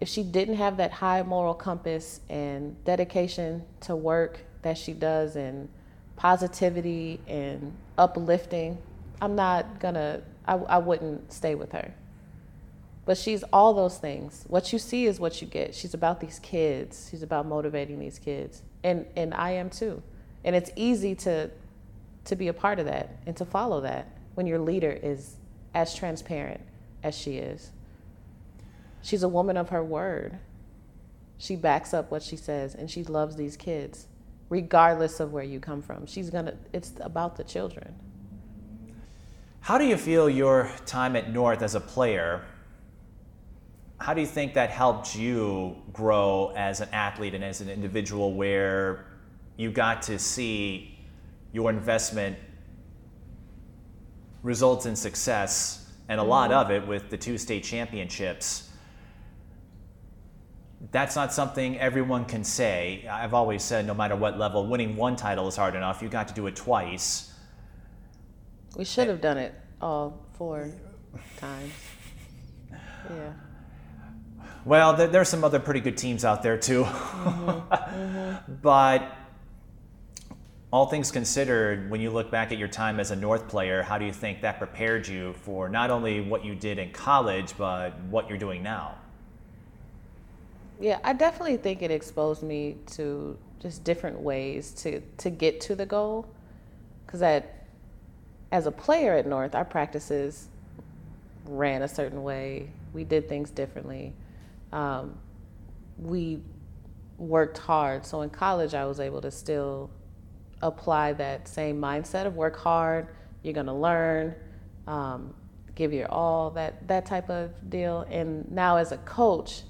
if she didn't have that high moral compass and dedication to work that she does and positivity and uplifting, I'm not gonna, I, I wouldn't stay with her. But she's all those things. What you see is what you get. She's about these kids. She's about motivating these kids. And and I am too. And it's easy to to be a part of that and to follow that when your leader is as transparent as she is. She's a woman of her word. She backs up what she says and she loves these kids regardless of where you come from. She's gonna, it's about the children. How do you feel your time at North as a player? How do you think that helped you grow as an athlete and as an individual where you got to see your investment results in success and a lot mm-hmm. of it with the two state championships? that's not something everyone can say. I've always said, no matter what level, winning one title is hard enough. You got to do it twice. We should have done it all four times. Yeah. Well, there, there's some other pretty good teams out there too. Mm-hmm. Mm-hmm. but all things considered, when you look back at your time as a North player, how do you think that prepared you for not only what you did in college, but what you're doing now? Yeah, I definitely think it exposed me to just different ways to to get to the goal. Because as a player at North, our practices ran a certain way. We did things differently. Um, we worked hard. So in college, I was able to still apply that same mindset of work hard. You're gonna learn, um, give your all, that that type of deal. And now as a coach,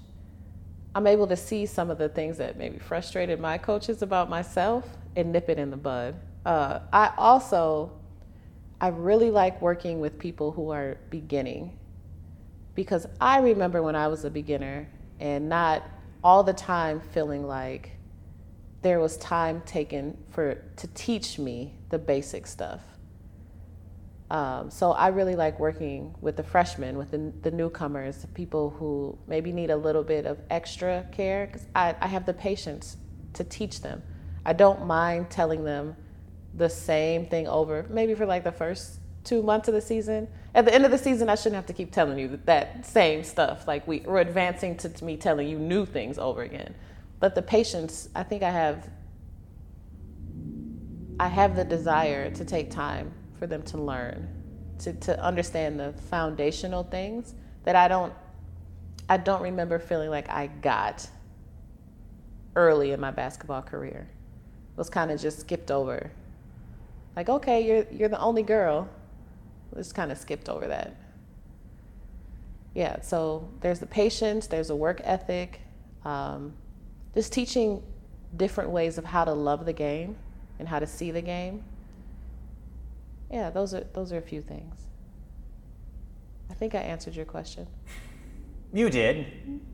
I'm able to see some of the things that maybe frustrated my coaches about myself and nip it in the bud. Uh, I also, I really like working with people who are beginning because I remember when I was a beginner and not all the time feeling like there was time taken for to teach me the basic stuff. Um, so I really like working with the freshmen, with the, the newcomers, the people who maybe need a little bit of extra care, because I, I have the patience to teach them. I don't mind telling them the same thing over, maybe for like the first two months of the season. At the end of the season, I shouldn't have to keep telling you that, that same stuff. Like we, we're advancing to, to me telling you new things over again. But the patience, I think I have, I have the desire to take time for them to learn, to, to understand the foundational things that I don't I don't remember feeling like I got early in my basketball career. It was kind of just skipped over. Like, okay, you're you're the only girl. Just kind of skipped over that. yeah, so there's the patience, there's a work ethic, um, just teaching different ways of how to love the game and how to see the game. Yeah, those are those are a few things. I think I answered your question. You did.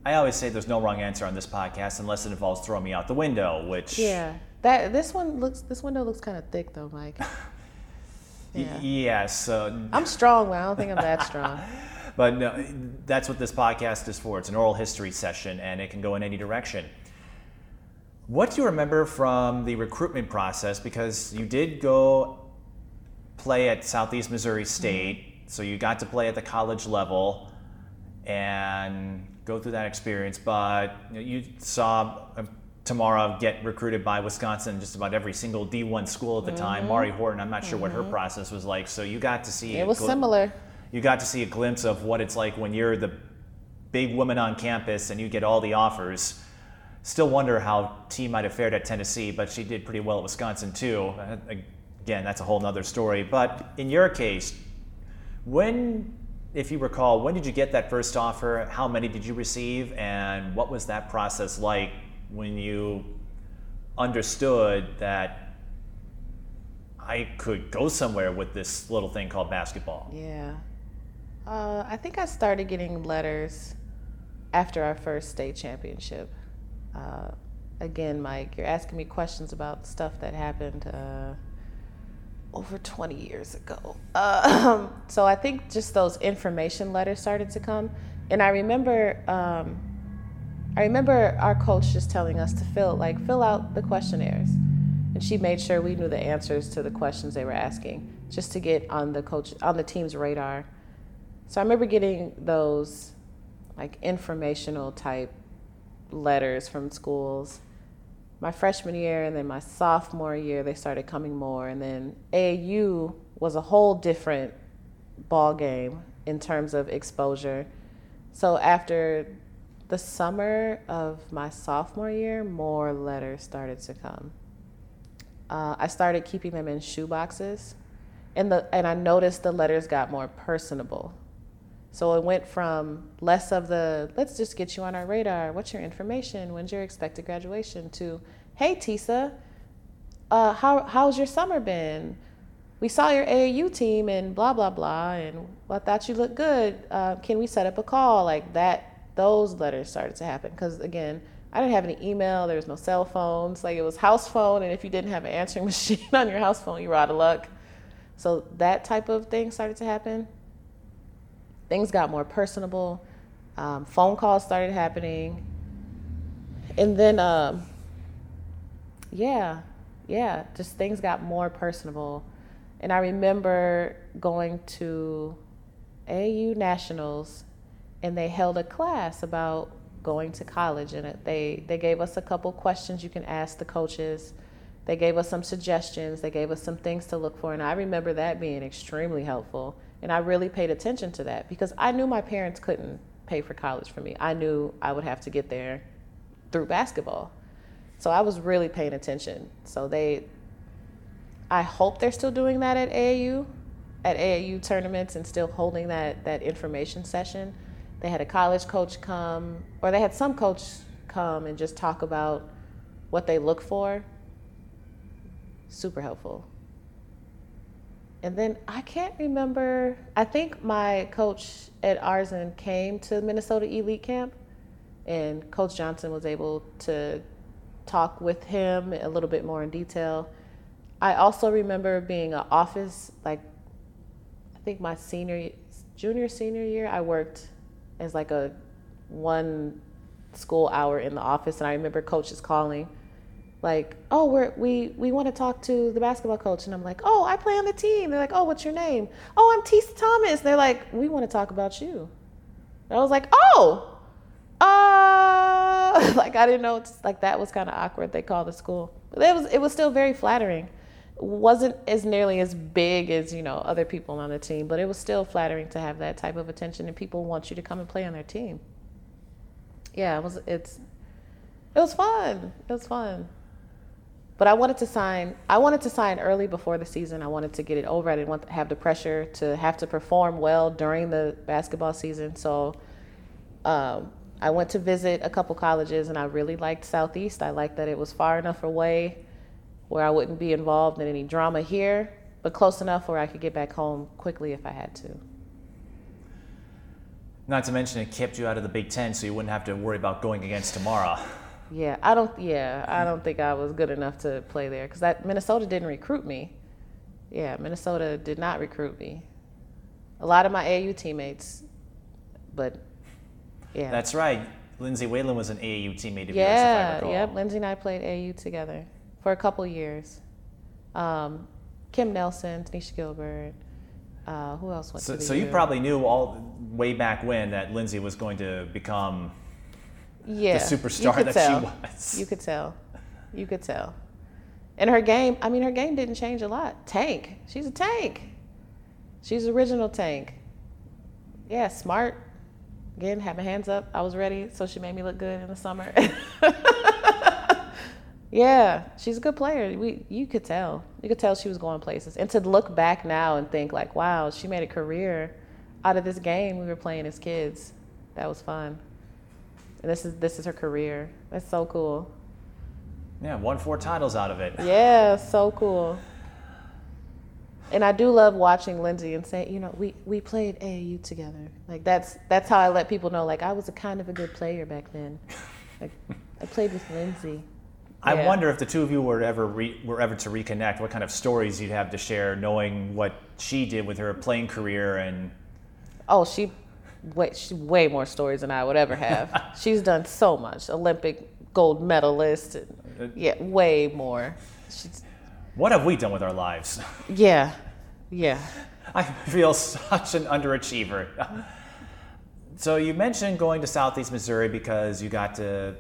I always say there's no wrong answer on this podcast unless it involves throwing me out the window, which Yeah, that this one looks this window looks kind of thick though, Mike. y- yes. uh, I'm strong, but I don't think I'm that strong. But no, that's what this podcast is for. It's an oral history session, and it can go in any direction. What do you remember from the recruitment process? Because you did go play at Southeast Missouri State, so you got to play at the college level and go through that experience. But you, know, you saw Tamara get recruited by Wisconsin, just about every single D1 school at the time. Mauri Horton, I'm not sure what her process was like. So you got to see It was gl- similar. you got to see a glimpse of what it's like when you're the big woman on campus and you get all the offers. Still wonder how T might have fared at Tennessee, but she did pretty well at Wisconsin too. Uh, Again, that's a whole nother story. But in your case, when, if you recall, when did you get that first offer? How many did you receive? And what was that process like when you understood that I could go somewhere with this little thing called basketball? Yeah. Uh, I think I started getting letters after our first state championship. Uh, again, Mike, you're asking me questions about stuff that happened uh, over 20 years ago. Uh, so I think just those information letters started to come. And I remember, um, I remember our coach just telling us to fill, like, fill out the questionnaires. And she made sure we knew the answers to the questions they were asking, just to get on the coach, on the team's radar. So I remember getting those like informational type letters from schools. My freshman year and then my sophomore year, they started coming more. And then AAU was a whole different ball game in terms of exposure. So after the summer of my sophomore year, more letters started to come. Uh, I started keeping them in shoe boxes, and the and I noticed the letters got more personable. So it went from less of the let's just get you on our radar. What's your information? When's your expected graduation? To hey Tisa, uh, how how's your summer been? We saw your AAU team and blah blah blah, and I thought you looked good. Uh, can we set up a call like that? Those letters started to happen because again, I didn't have any email. There was no cell phones. Like it was house phone, and if you didn't have an answering machine on your house phone, you were out of luck. So that type of thing started to happen things got more personable. Um, phone calls started happening, and then um, yeah, yeah, just things got more personable. And I remember going to AAU Nationals, and they held a class about going to college, and they they gave us a couple questions you can ask the coaches. They gave us some suggestions. They gave us some things to look for, and I remember that being extremely helpful. And I really paid attention to that because I knew my parents couldn't pay for college for me. I knew I would have to get there through basketball. So I was really paying attention. So they, I hope they're still doing that at AAU, at AAU tournaments and still holding that, that information session. They had a college coach come, or they had some coach come and just talk about what they look for. Super helpful. And then I can't remember. I think my coach at Arzen came to Minnesota Elite Camp, and Coach Johnson was able to talk with him a little bit more in detail. I also remember being an office, like, I think my senior, junior, senior year, I worked as like a one school hour in the office, and I remember coaches calling like, oh, we're, we we want to talk to the basketball coach, and I'm like, oh, I play on the team. They're like, oh, what's your name? Oh, I'm Tisa Thomas. They're like, we want to talk about you. And I was like, oh, uh, like I didn't know. It's, like that was kind of awkward. They called the school, but it was it was still very flattering. Wasn't as nearly as big as you know other people on the team, but it was still flattering to have that type of attention, and people want you to come and play on their team. Yeah, it was. It's it was fun. It was fun. But I wanted to sign. I wanted to sign early before the season. I wanted to get it over. I didn't want to have the pressure to have to perform well during the basketball season. So um, I went to visit a couple colleges, and I really liked Southeast. I liked that it was far enough away where I wouldn't be involved in any drama here, but close enough where I could get back home quickly if I had to. Not to mention it kept you out of the Big Ten, so you wouldn't have to worry about going against Tamara. Yeah, I don't. Yeah, I don't think I was good enough to play there because that Minnesota didn't recruit me. Yeah, Minnesota did not recruit me. A lot of my AAU teammates, but yeah. That's right. Lindsay Whalen was an AAU teammate of yeah, yours, if I Yep, Lindsay and I played AAU together for a couple years. Um, Kim Nelson, Tanisha Gilbert. Uh, who else went so, to the So you U? probably knew all way back when that Lindsay was going to become yeah, the superstar that tell. she was. You could tell. You could tell. And her game, I mean, her game didn't change a lot. Tank. She's a tank. She's original tank. Yeah, smart. Again, had my hands up. I was ready, so she made me look good in the summer. yeah, she's a good player. We, you could tell. You could tell she was going places. And to look back now and think like, wow, she made a career out of this game we were playing as kids. That was fun. And this is this is her career. That's so cool. yeah, won four titles out of it. Yeah, so cool. And I do love watching Lindsay and saying, you know, we, we played AAU together. Like that's that's how I let people know. Like I was a kind of a good player back then. Like I played with Lindsay. I Yeah. wonder if the two of you were ever re- were ever to reconnect, what kind of stories you'd have to share, knowing what she did with her playing career and Oh, she way she way more stories than I would ever have. She's done so much. Olympic gold medalist. And, uh, yeah, way more. She's what have we done with our lives? yeah, yeah. I feel such an underachiever. So you mentioned going to Southeast Missouri because you got to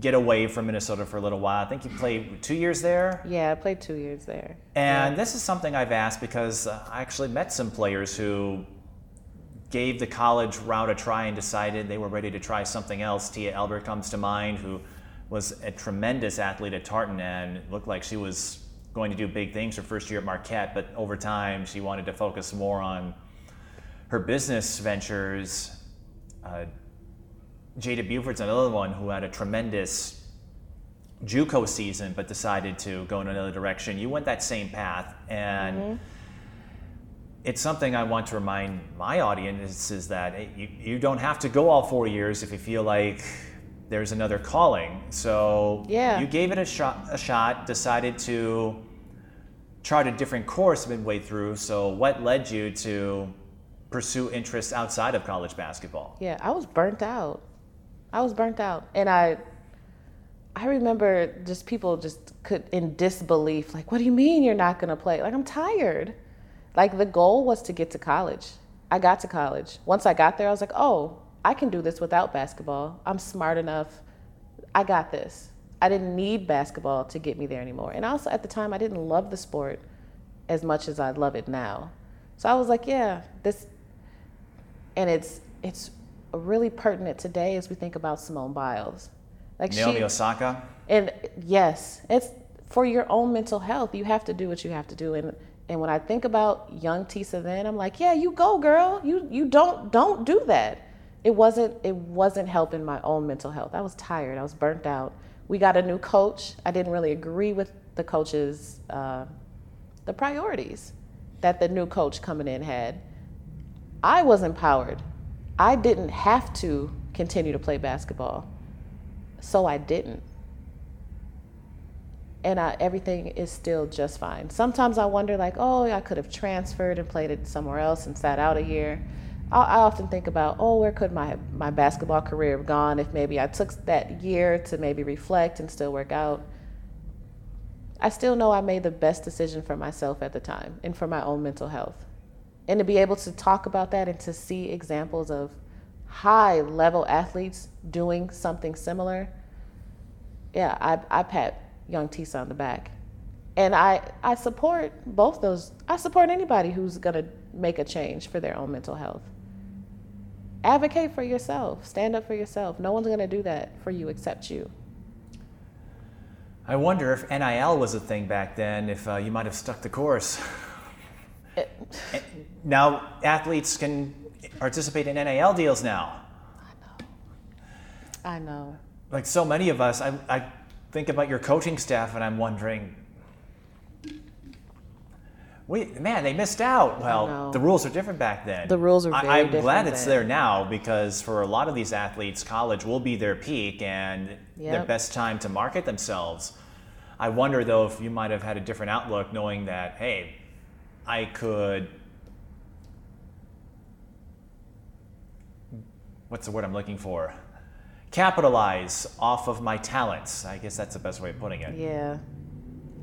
get away from Minnesota for a little while. I think you played two years there. Yeah, I played two years there. And this is something I've asked because uh, I actually met some players who gave the college route a try and decided they were ready to try something else. Tia Elbert comes to mind, who was a tremendous athlete at Tartan and looked like she was going to do big things her first year at Marquette, but over time she wanted to focus more on her business ventures. Uh, Jada Buford's another one who had a tremendous JUCO season, but decided to go in another direction. You went that same path, and mm-hmm. it's something I want to remind my audience is that hey, you, you don't have to go all four years if you feel like there's another calling. So Yeah. you gave it a shot, a shot, decided to chart a different course midway through. So what led you to pursue interests outside of college basketball? Yeah, I was burnt out. I was burnt out, and I, I remember just people just could in disbelief, like, "What do you mean you're not gonna play?" Like, I'm tired. Like the goal was to get to college. I got to college. Once I got there, I was like, "Oh, I can do this without basketball. I'm smart enough. I got this." I didn't need basketball to get me there anymore. And also at the time, I didn't love the sport as much as I love it now. So I was like, "Yeah, this and it's it's really pertinent today as we think about Simone Biles. Like Naomi she, Osaka? and yes, it's for your own mental health. You have to do what you have to do. And and when I think about young Tisa then, I'm like, yeah, you go, girl. You you don't don't do that. It wasn't it wasn't helping my own mental health. I was tired. I was burnt out. We got a new coach. I didn't really agree with the coach's uh, the priorities that the new coach coming in had. I was empowered. I didn't have to continue to play basketball, so I didn't. And I, everything is still just fine. Sometimes I wonder, like, oh, I could have transferred and played it somewhere else and sat out a year. I, I often think about, oh, where could my, my basketball career have gone if maybe I took that year to maybe reflect and still work out. I still know I made the best decision for myself at the time and for my own mental health and to be able to talk about that and to see examples of high level athletes doing something similar yeah i, I pat young tisa on the back. And I, I support both those i support anybody who's going to make a change for their own mental health. Advocate for yourself stand up for yourself. No one's going to do that for you except you. I wonder if NIL was a thing back then, if uh, you might have stuck the course. It, now, athletes can participate in NIL deals now. I know. I know. Like so many of us, I, I think about your coaching staff and I'm wondering, wait, man, they missed out. Well, the rules are different back then. The rules are I, very I'm different glad it's then. there now because for a lot of these athletes, college will be their peak and their best time to market themselves. I wonder though if you might have had a different outlook knowing that, hey, I could. What's the word I'm looking for? Capitalize off of my talents. I guess that's the best way of putting it. Yeah.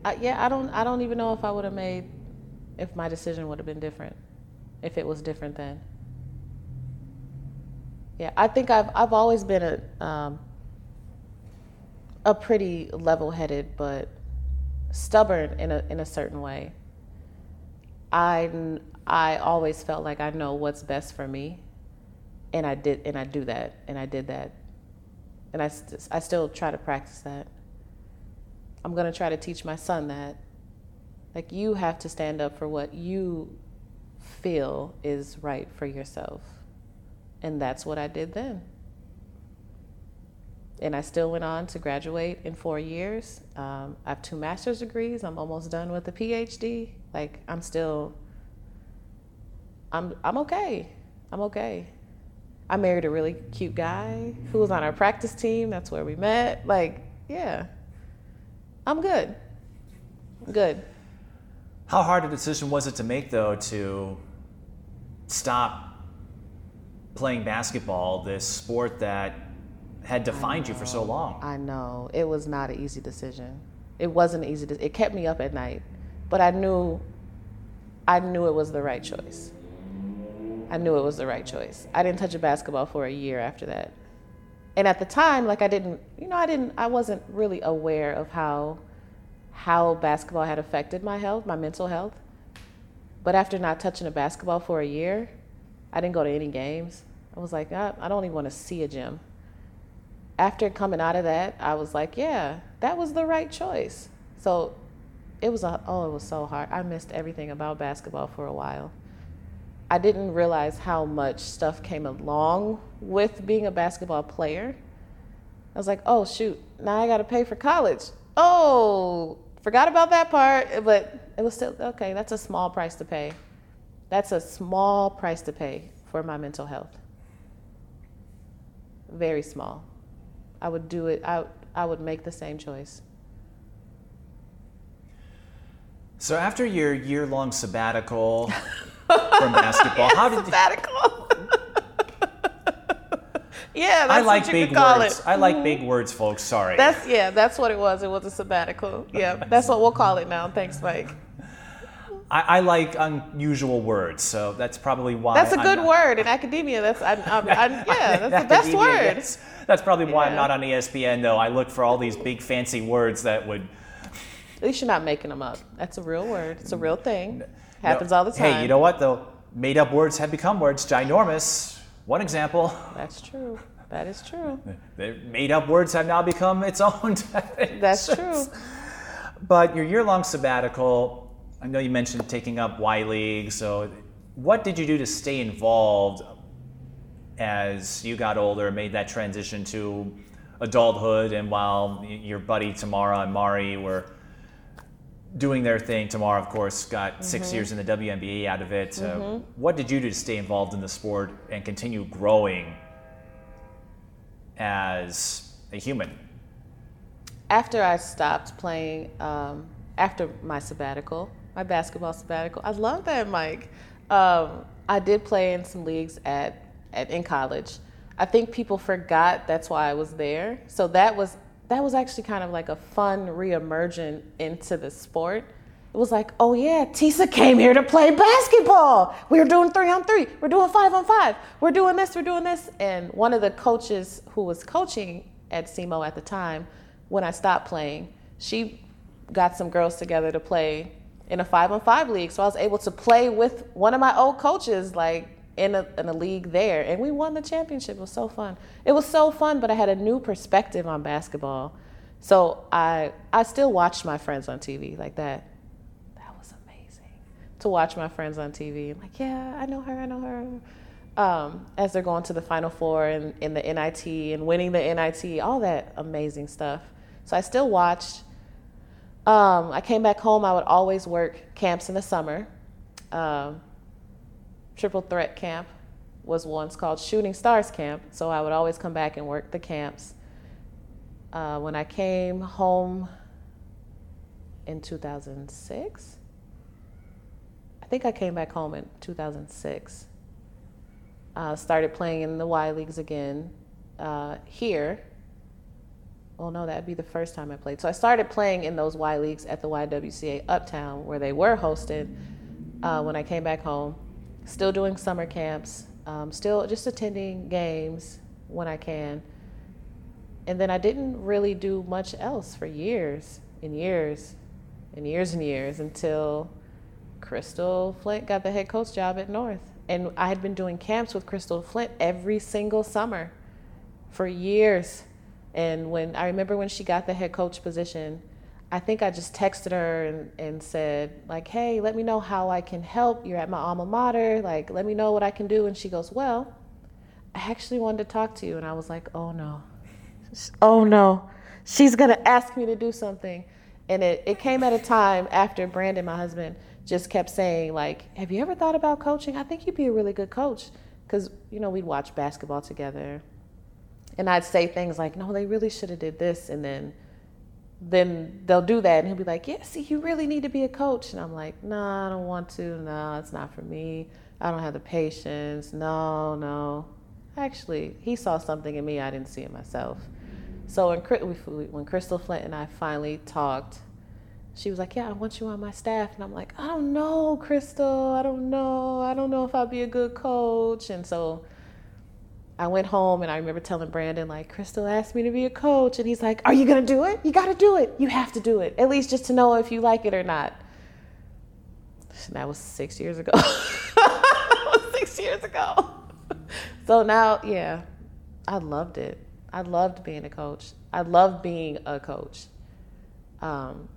I, yeah, I don't I don't even know if I would have made if my decision would have been different. If it was different then. Yeah, I think I've I've always been a um, a pretty level-headed but stubborn in a in a certain way. I I always felt like I know what's best for me, and I did and I do that and I did that, and I st- I still try to practice that. I'm going to try to teach my son that. Like, you have to stand up for what you feel is right for yourself. And that's what I did then. And I still went on to graduate in four years. Um, I have two master's degrees. I'm almost done with a PhD. Like, I'm still, I'm, I'm okay. I'm okay. I married a really cute guy who was on our practice team. That's where we met. Like, yeah. I'm good. Good. How hard a decision was it to make, though, to stop playing basketball, this sport that had defined you for so long? I know. It was not an easy decision. It wasn't easy. To, it kept me up at night, but I knew I knew it was the right choice. I knew it was the right choice. I didn't touch a basketball for a year after that. And at the time, like I didn't, you know, I didn't I wasn't really aware of how how basketball had affected my health, my mental health. But after not touching a basketball for a year, I didn't go to any games. I was like, I, I don't even want to see a gym after coming out of that, I was like, yeah, that was the right choice. So it was a, oh, it was so hard. I missed everything about basketball for a while. I didn't realize how much stuff came along with being a basketball player. I was like, oh, shoot, now I got to pay for college. Oh, forgot about that part. But it was still, okay, that's a small price to pay. That's a small price to pay for my mental health. Very small. I would do it, I, I would make the same choice. So after your year-long sabbatical from basketball, how did you, sabbatical? yeah, that's I like what you big could call words. it. I like mm-hmm. big words, folks. Sorry. That's yeah, that's what it was. It was a sabbatical. Yeah, that's what we'll call it now. Thanks, Mike. I, I like unusual words, so that's probably why. That's a I'm good not- word in academia. That's I, I, I, yeah, that's the best word. yes. That's probably why I'm not on ESPN, though. I look for all these big fancy words that would. At least you're not making them up. That's a real word. It's a real thing. Happens all the time. Hey, you know what though? Made up words have become words. Ginormous. One example. That's true. That is true. The Made up words have now become its own. That's true. But your year long sabbatical, I know you mentioned taking up Y League. So, what did you do to stay involved as you got older, made that transition to adulthood, and while your buddy Tamara and Mauri were doing their thing, Tamara, of course, got Mm-hmm. six years in the WNBA out of it. Uh, what did you do to stay involved in the sport and continue growing as a human? after I stopped playing, um, after my sabbatical, my basketball sabbatical, I love that, Mike. Um, I did play in some leagues at, at in college. I think people forgot that's why I was there. So that was that was actually kind of like a fun reemergent into the sport. It was like, oh yeah, Tisa came here to play basketball. We were doing three on three. We're doing five on five. We're doing this. We're doing this. And one of the coaches who was coaching at SEMO at the time, when I stopped playing, she got some girls together to play in a five on five league. So I was able to play with one of my old coaches, like in a, in a league there. And we won the championship. It was so fun. It was so fun, but I had a new perspective on basketball So I I still watched my friends on TV like that. That was amazing to watch my friends on TV. I'm like, yeah, I know her, I know her. Um, as they're going to the Final Four and in the NIT and winning the NIT, all that amazing stuff. So I still watched. Um, I came back home. I would always work camps in the summer. Um, triple threat camp was once called Shooting Stars Camp. So I would always come back and work the camps. Uh, when I came home in 2006, I think I came back home in 2006. Uh, started playing in the Y Leagues again uh, here. Well, no, that'd be the first time I played. So I started playing in those Y Leagues at the YWCA Uptown, where they were hosted uh, when I came back home still doing summer camps, um, still just attending games when I can. And then I didn't really do much else for years and years and years and years until Crystal Flint got the head coach job at North. And I had been doing camps with Crystal Flint every single summer for years. And when I remember when she got the head coach position, I think I just texted her and, and said, like, hey, let me know how I can help. You're at my alma mater. Like, let me know what I can do. And she goes, well, I actually wanted to talk to you. And I was like, oh no. Oh no. She's going to ask me to do something. And it, it came at a time after Brandon, my husband, just kept saying, like, have you ever thought about coaching? I think you'd be a really good coach. Because, you know, we'd watch basketball together. And I'd say things like, no, they really should have did this. And then then they'll do that and he'll be like, Yeah, see, you really need to be a coach. And I'm like, No, nah, I don't want to. No, it's not for me. I don't have the patience. No, no. Actually, he saw something in me I didn't see in myself. So when Crystal Flint and I finally talked, she was like, Yeah, I want you on my staff. And I'm like, I don't know, Crystal. I don't know. I don't know if I'll be a good coach. And so I went home and I remember telling Brandon, like, Crystal asked me to be a coach. And he's like, Are you going to do it? You got to do it. You have to do it, at least just to know if you like it or not. And that was six years ago. six years ago. so now, yeah, I loved it. I loved being a coach. I loved being a coach. Um,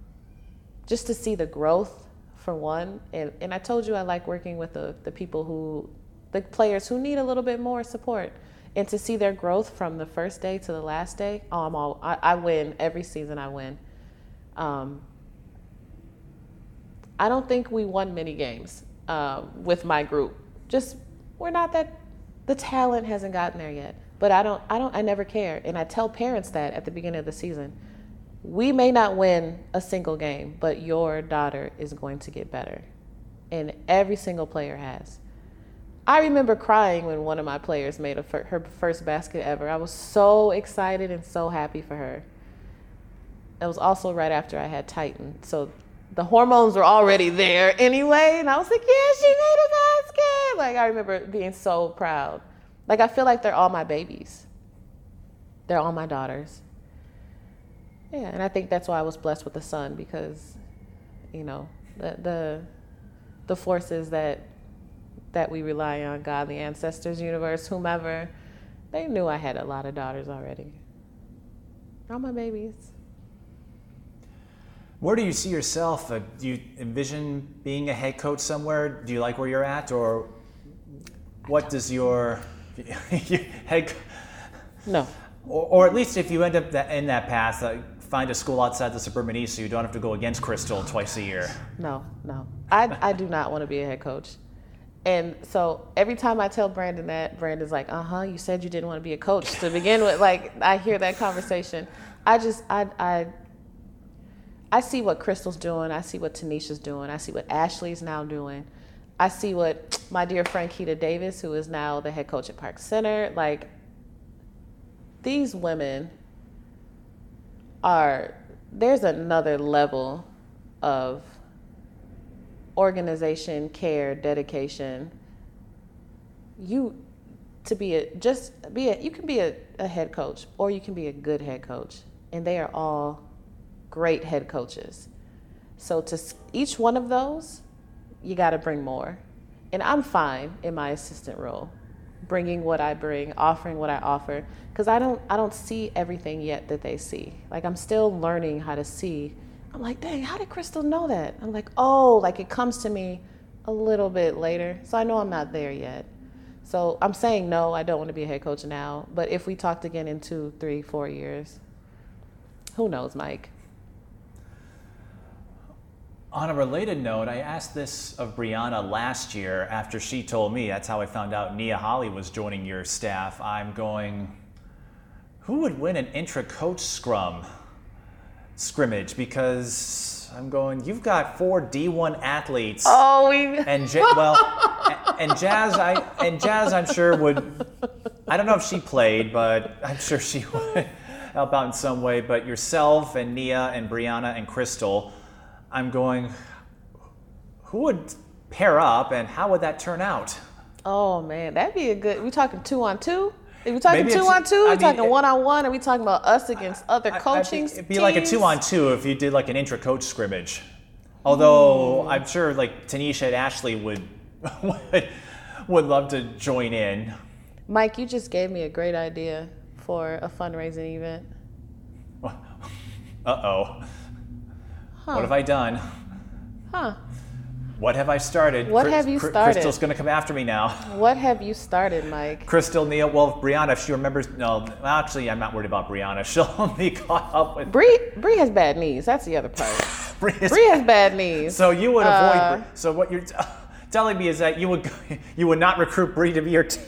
just to see the growth, for one. And, and I told you I like working with the, the people who, the players who need a little bit more support and to see their growth from the first day to the last day, oh, I'm all I, I win every season. I win. Um, I don't think we won many games uh, with my group. Just we're not that the talent hasn't gotten there yet. But I don't I don't I never care. And I tell parents that at the beginning of the season. We may not win a single game, but your daughter is going to get better. And every single player has. I remember crying when one of my players made fir- her first basket ever. I was so excited and so happy for her. It was also right after I had Titan. So the hormones were already there anyway. And I was like, yeah, she made a basket. Like, I remember being so proud. Like, I feel like they're all my babies, they're all my daughters. Yeah, and I think that's why I was blessed with a son because, you know, the, the, the forces that that we rely on, God, the ancestors, universe, whomever, they knew I had a lot of daughters already. All my babies. Where do you see yourself? Uh, do you envision being a head coach somewhere? Do you like where you're at, or what does your, head? No. Or, or, at least if you end up that, in that path, uh, find a school outside the suburban east so you don't have to go against Crystal twice a year. No, no. I, I do not want to be a head coach. And so every time I tell Brandon that, Brandon's like, "Uh huh, you said you didn't want to be a coach to begin with." Like I hear that conversation. I just I I I see what Crystal's doing. I see what Tanisha's doing. I see what Ashley's now doing. I see what my dear friend Keita Davis, who is now the head coach at Park Center, like these women are there's another level of organization, care, dedication, you to be a just be a you can be a, a head coach or you can be a good head coach. And they are all great head coaches. So to each one of those, you got to bring more. And I'm fine in my assistant role. bringing what I bring, offering what I offer, because I don't I don't see everything yet that they see. Like I'm still learning how to see. I'm like, dang, how did Crystal know that? I'm like, oh, like it comes to me a little bit later, so I know I'm not there yet. So I'm saying no, I don't want to be a head coach now. But if we talked again in two, three, four years, who knows, Mike? On a related note, I asked this of Brianna last year after she told me that's how I found out Nia Holly was joining your staff. I'm going, who would win an intra coach scrum scrimmage? Because I'm going, you've got four D1 athletes. Oh, we. And J- well, and, and Jazz, I and Jazz, I'm sure would. I don't know if she played, but I'm sure she would help out in some way. But yourself and Nia and Brianna and Crystal I'm going, who would pair up and how would that turn out? Oh man, that'd be a good. We talking two on two? Are we talking Maybe two on two? I we mean, talking it- one on one? Are we talking about us against other I- I coaching? think It'd be like a two on two if you did like an intra coach scrimmage. Although Hmm. I'm sure like Tanisha and Ashley would, would would love to join in. Mike, you just gave me a great idea for a fundraising event. Uh oh. Huh. What have I done? Huh? What have I started? What Chris- have you started? Crystal's gonna come after me now. What have you started, Mike? Crystal, Neil, well, Brianna, if she remembers, no, actually, I'm not worried about Brianna. She'll be caught up with Bree, Bree has bad knees. That's the other part. Brianna. Bree has bad knees. So you would avoid. Uh, Bri- so what you're t- telling me is that you would you would not recruit Bree to be your team.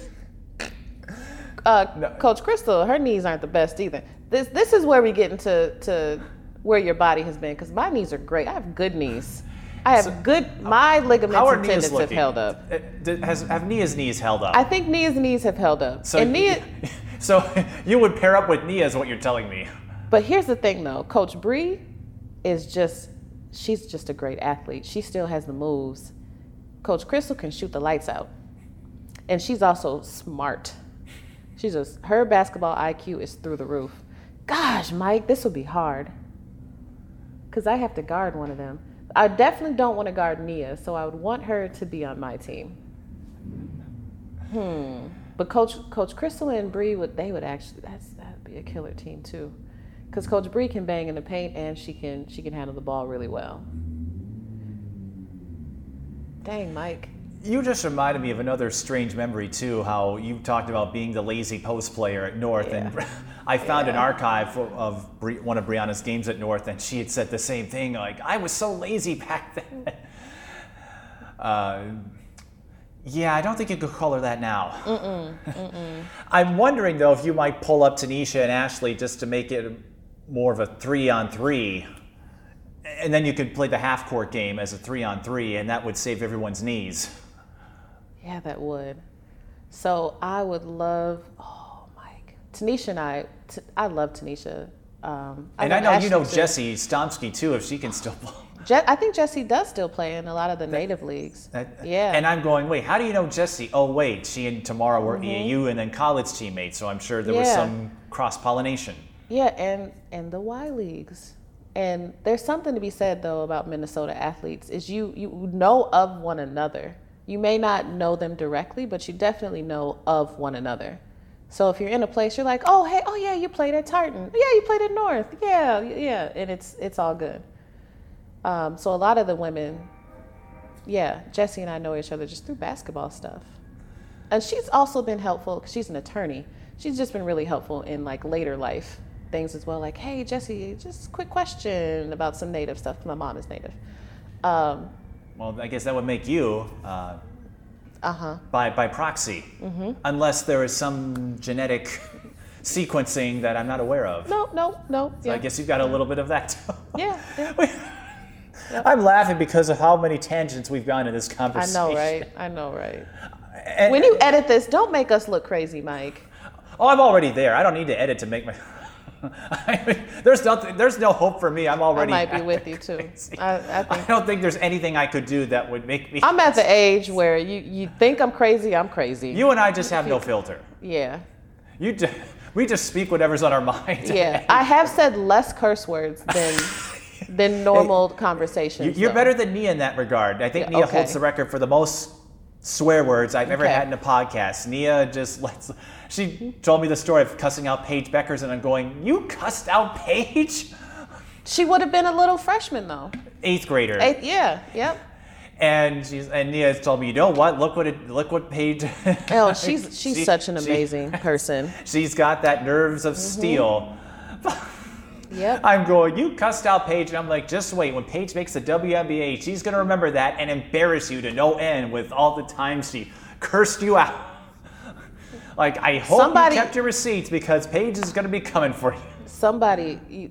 uh, No. Coach Crystal, her knees aren't the best either. This this is where we get into to where your body has been because my knees are great. I have good knees. I have good. My ligaments and tendons have held up. Uh, Has have Nia's knees held up? I think Nia's knees have held up. so and Nia, so you would pair up with Nia, is what you're telling me. but here's the thing though, Coach Bree is just she's just a great athlete. She still has the moves. Coach Crystal can shoot the lights out, and she's also smart. She's just her basketball IQ is through the roof. Gosh, Mike, this would be hard because I have to guard one of them. I definitely don't want to guard Nia, so I would want her to be on my team. Hmm. But Coach Coach Crystal and Bree would they would actually that's that'd be a killer team too, because Coach Bree can bang in the paint and she can she can handle the ball really well. Dang, Mike. You just reminded me of another strange memory too. How you talked about being the lazy post player at North, and Yeah. I found an archive of- one of Brianna's games at North, and she had said the same thing. Like I was so lazy back then. Uh, yeah, I don't think you could call her that now. I'm wondering though if you might pull up Tanisha and Ashley just to make it more of a three on three. And then you could play the half court game as a three on three, and that would save everyone's knees. Yeah, that would. So I would love. Oh, Mike. Tanisha and I. T- I love Tanisha. Um, And I know you know too. Jesse Stomski too, if she can still play. Je- I think Jesse does still play in a lot of the native leagues. That- yeah. And I'm going, wait, how do you know Jesse? Oh, wait, she and Tamara were Mm-hmm. AAU and then college teammates, so I'm sure there was some cross pollination. Yeah, and and the Y leagues. And there's something to be said though about Minnesota athletes is you you know of one another. You may not know them directly, but you definitely know of one another. So if you're in a place, you're like, oh hey, oh yeah, you played at Tartan. Yeah, you played at North. Yeah, yeah, and it's it's all good. Um, so a lot of the women, yeah, Jesse and I know each other just through basketball stuff. And she's also been helpful. 'cause She's an attorney. She's just been really helpful in like later life things as well. Like, hey, Jesse, just quick question about some native stuff. My mom is native. Um, Well, I guess that would make you uh, uh huh. by, by proxy, Mm-hmm. unless there is some genetic sequencing that I'm not aware of. No, no, no. So yeah. I guess you've got a little bit of that too. yeah, yeah. I'm laughing because of how many tangents we've gone in this conversation. I know, right? I know, right? And- When you edit this, don't make us look crazy, Mike. oh, I'm already there. I don't need to edit to make my. there's nothing. There's no hope for me. I'm already. I might be with you too. I, I I don't think there's anything I could do that would make me. I'm at the age where you you think I'm crazy, I'm crazy. You and I just have no filter. yeah. You, ju- we just speak whatever's on our mind. Yeah, I have said less curse words than than normal You, conversations. you're better than Nia in that regard. I think Yeah, Nia okay. holds the record for the most swear words I've ever Okay. had in a podcast. Nia just lets. She told me the story of cussing out Paige Bueckers, and I'm going, "You cussed out Paige, She would have been a little freshman though. eighth grader." Eight, yeah, yep. And she's and Nia has told me, "You know what? Look what it. Look what Paige." Oh, she's she's She- such an she- amazing person. she's got that nerves of Mm-hmm. steel. Yep. I'm going, you cussed out Paige, and I'm like, just wait. When Paige makes the WNBA, she's gonna remember that and embarrass you to no end with all the times she cursed you out. Like, I hope Somebody- you kept your receipts because Paige is gonna be coming for you. Somebody, you,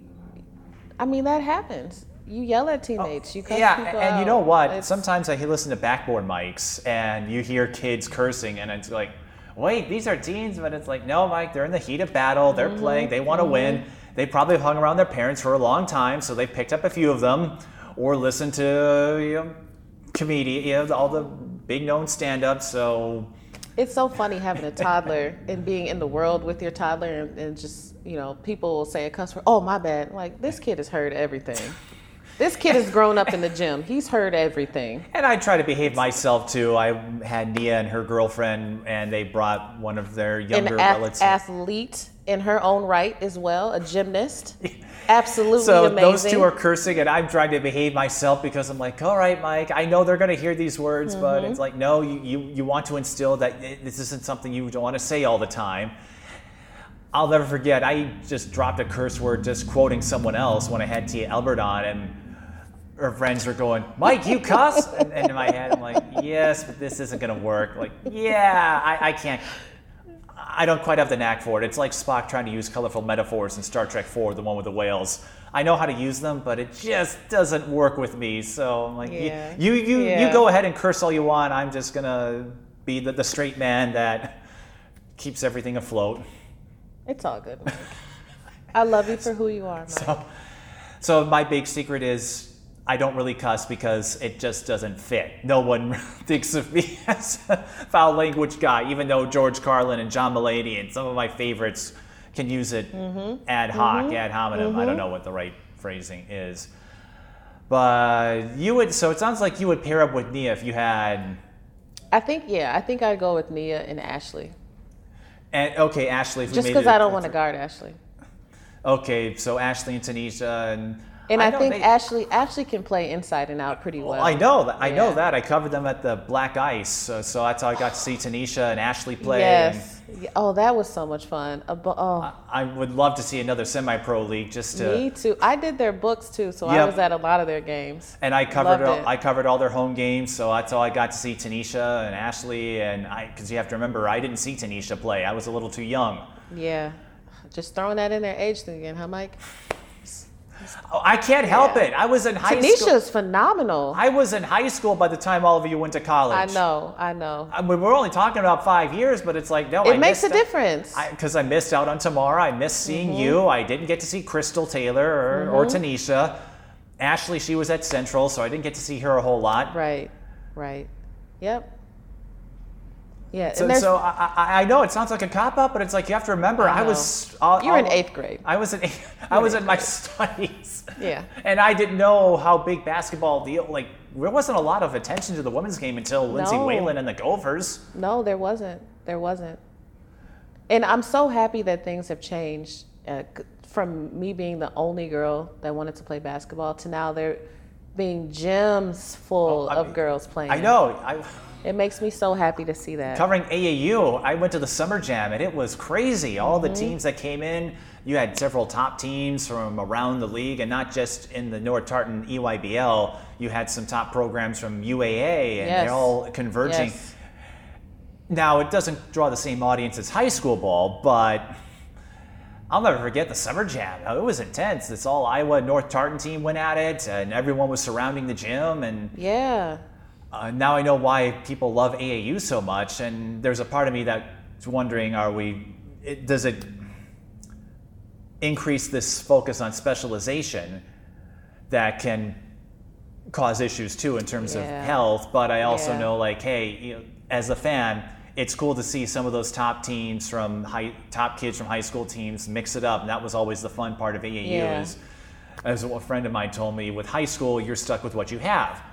I mean that happens. You yell at teammates. you cuss Oh, yeah, people and you know what? It's- Sometimes I listen to backboard mics and you hear kids cursing, and it's like, wait, these are teens, but it's like, no, Mike, they're in the heat of battle. They're Mm-hmm. playing. They want to win. They probably hung around their parents for a long time, so they picked up a few of them, or listened to you know, comedian, you know, all the big known stand-ups. So It's so funny having a toddler and being in the world with your toddler and, and just, you know, people will say a cuss word, oh, my bad. Like, this kid has heard everything. This kid has grown up in the gym. He's heard everything. And I try to behave myself too. I had Nia and her girlfriend, and they brought one of their An younger ath- relatives. athlete in her own right as well, a gymnast. Absolutely So amazing. those two are cursing, and I'm trying to behave myself because I'm like, all right, Mike, I know they're going to hear these words, but Mm-hmm. it's like, no, you, you, you want to instill that this isn't something you don't want to say all the time. I'll never forget, I just dropped a curse word just quoting someone else when I had Tia Albert on, and her friends were going, Mike, you cuss? and, and in my head, I'm like, yes, but this isn't going to work. Like, yeah, I, I can't. I don't quite have the knack for it. It's like Spock trying to use colorful metaphors in Star Trek 4, the one with the whales. I know how to use them, but it just doesn't work with me. So I'm like, you- Yeah. you, you, you, Yeah. go ahead and curse all you want. I'm just gonna be the, the straight man that keeps everything afloat. It's all good. Mike. I love you for who you are, Mike. So, so my big secret is I don't really cuss because it just doesn't fit. No one thinks of me as a foul language guy, even though George Carlin and John Mulaney and some of my favorites can use it mm-hmm. ad hoc, mm-hmm. ad hominem. I don't mm-hmm. know what the right phrasing is. But you would, so it sounds like you would pair up with Nia if you had, I think, yeah, I think I'd go with Nia and Ashley. and okay, Ashley. If Just because I don't want to guard Ashley. Okay, so Ashley and Tanisha and. And I, know think they- Ashley Ashley can play inside and out pretty well. I know that. I know that. I covered them at the Black Ice, so, so that's how I got to see Tanisha and Ashley play. Yes. Yeah, Oh, that was so much fun. Oh, I would love to see another semi-pro league just to. me too. I did their books too, so I was at a lot of their games. And I covered all. I covered all their home games, so that's how I got to see Tanisha and Ashley. And I, because you have to remember, I didn't see Tanisha play. I was a little too young. Yeah. Just throwing that in their age thing again, huh, Mike? Oh, I can't help Yeah. it. I was in high school. Tanisha's phenomenal. I was in high school by the time all of you went to college. I know, I know. I mean, we're only talking about five years, but it's like no. I It makes a out- difference. because I, missed out on Tamara. I missed seeing Mm-hmm. you. I didn't get to see Crystal Taylor or, or Tanisha. Ashley, she was at Central, so I didn't get to see her a whole lot. Right, right. Yep. Yeah, So, and so I, I- know it sounds like a cop out, but it's like you have to remember I I, was. all- you were in eighth grade. I was in. Eighth, I was in my studies. Yeah. And I didn't know how big basketball deal. Like there wasn't a lot of attention to the women's game until Lindsay No. Whalen and the Gophers. No, there wasn't. There wasn't. And I'm so happy that things have changed uh, from me being the only girl that wanted to play basketball to now there being gyms full Oh, of mean, girls playing. I know. I It makes me so happy to see that. covering AAU, I went to the summer jam and it was crazy. All Mm-hmm. the teams that came in, you had several top teams from around the league, and not just in the North Tartan EYBL. You had some top programs from UAA, and Yes. they're all converging. Yes. Now, it doesn't draw the same audience as high school ball, but I'll never forget the summer jam. It was intense. This all Iowa North Tartan team went at it, and everyone was surrounding the gym. And Yeah. Uh, now I know why people love AAU so much. And there's a part of me that's wondering: Are we? It, does it increase this focus on specialization that can cause issues too in terms of health? But I also Yeah. know, like, hey, you know, as a fan, it's cool to see some of those top teams from high, top kids from high school teams mix it up, and that was always the fun part of AAU. Yeah. Is, as a friend of mine told me, with high school, you're stuck with what you have.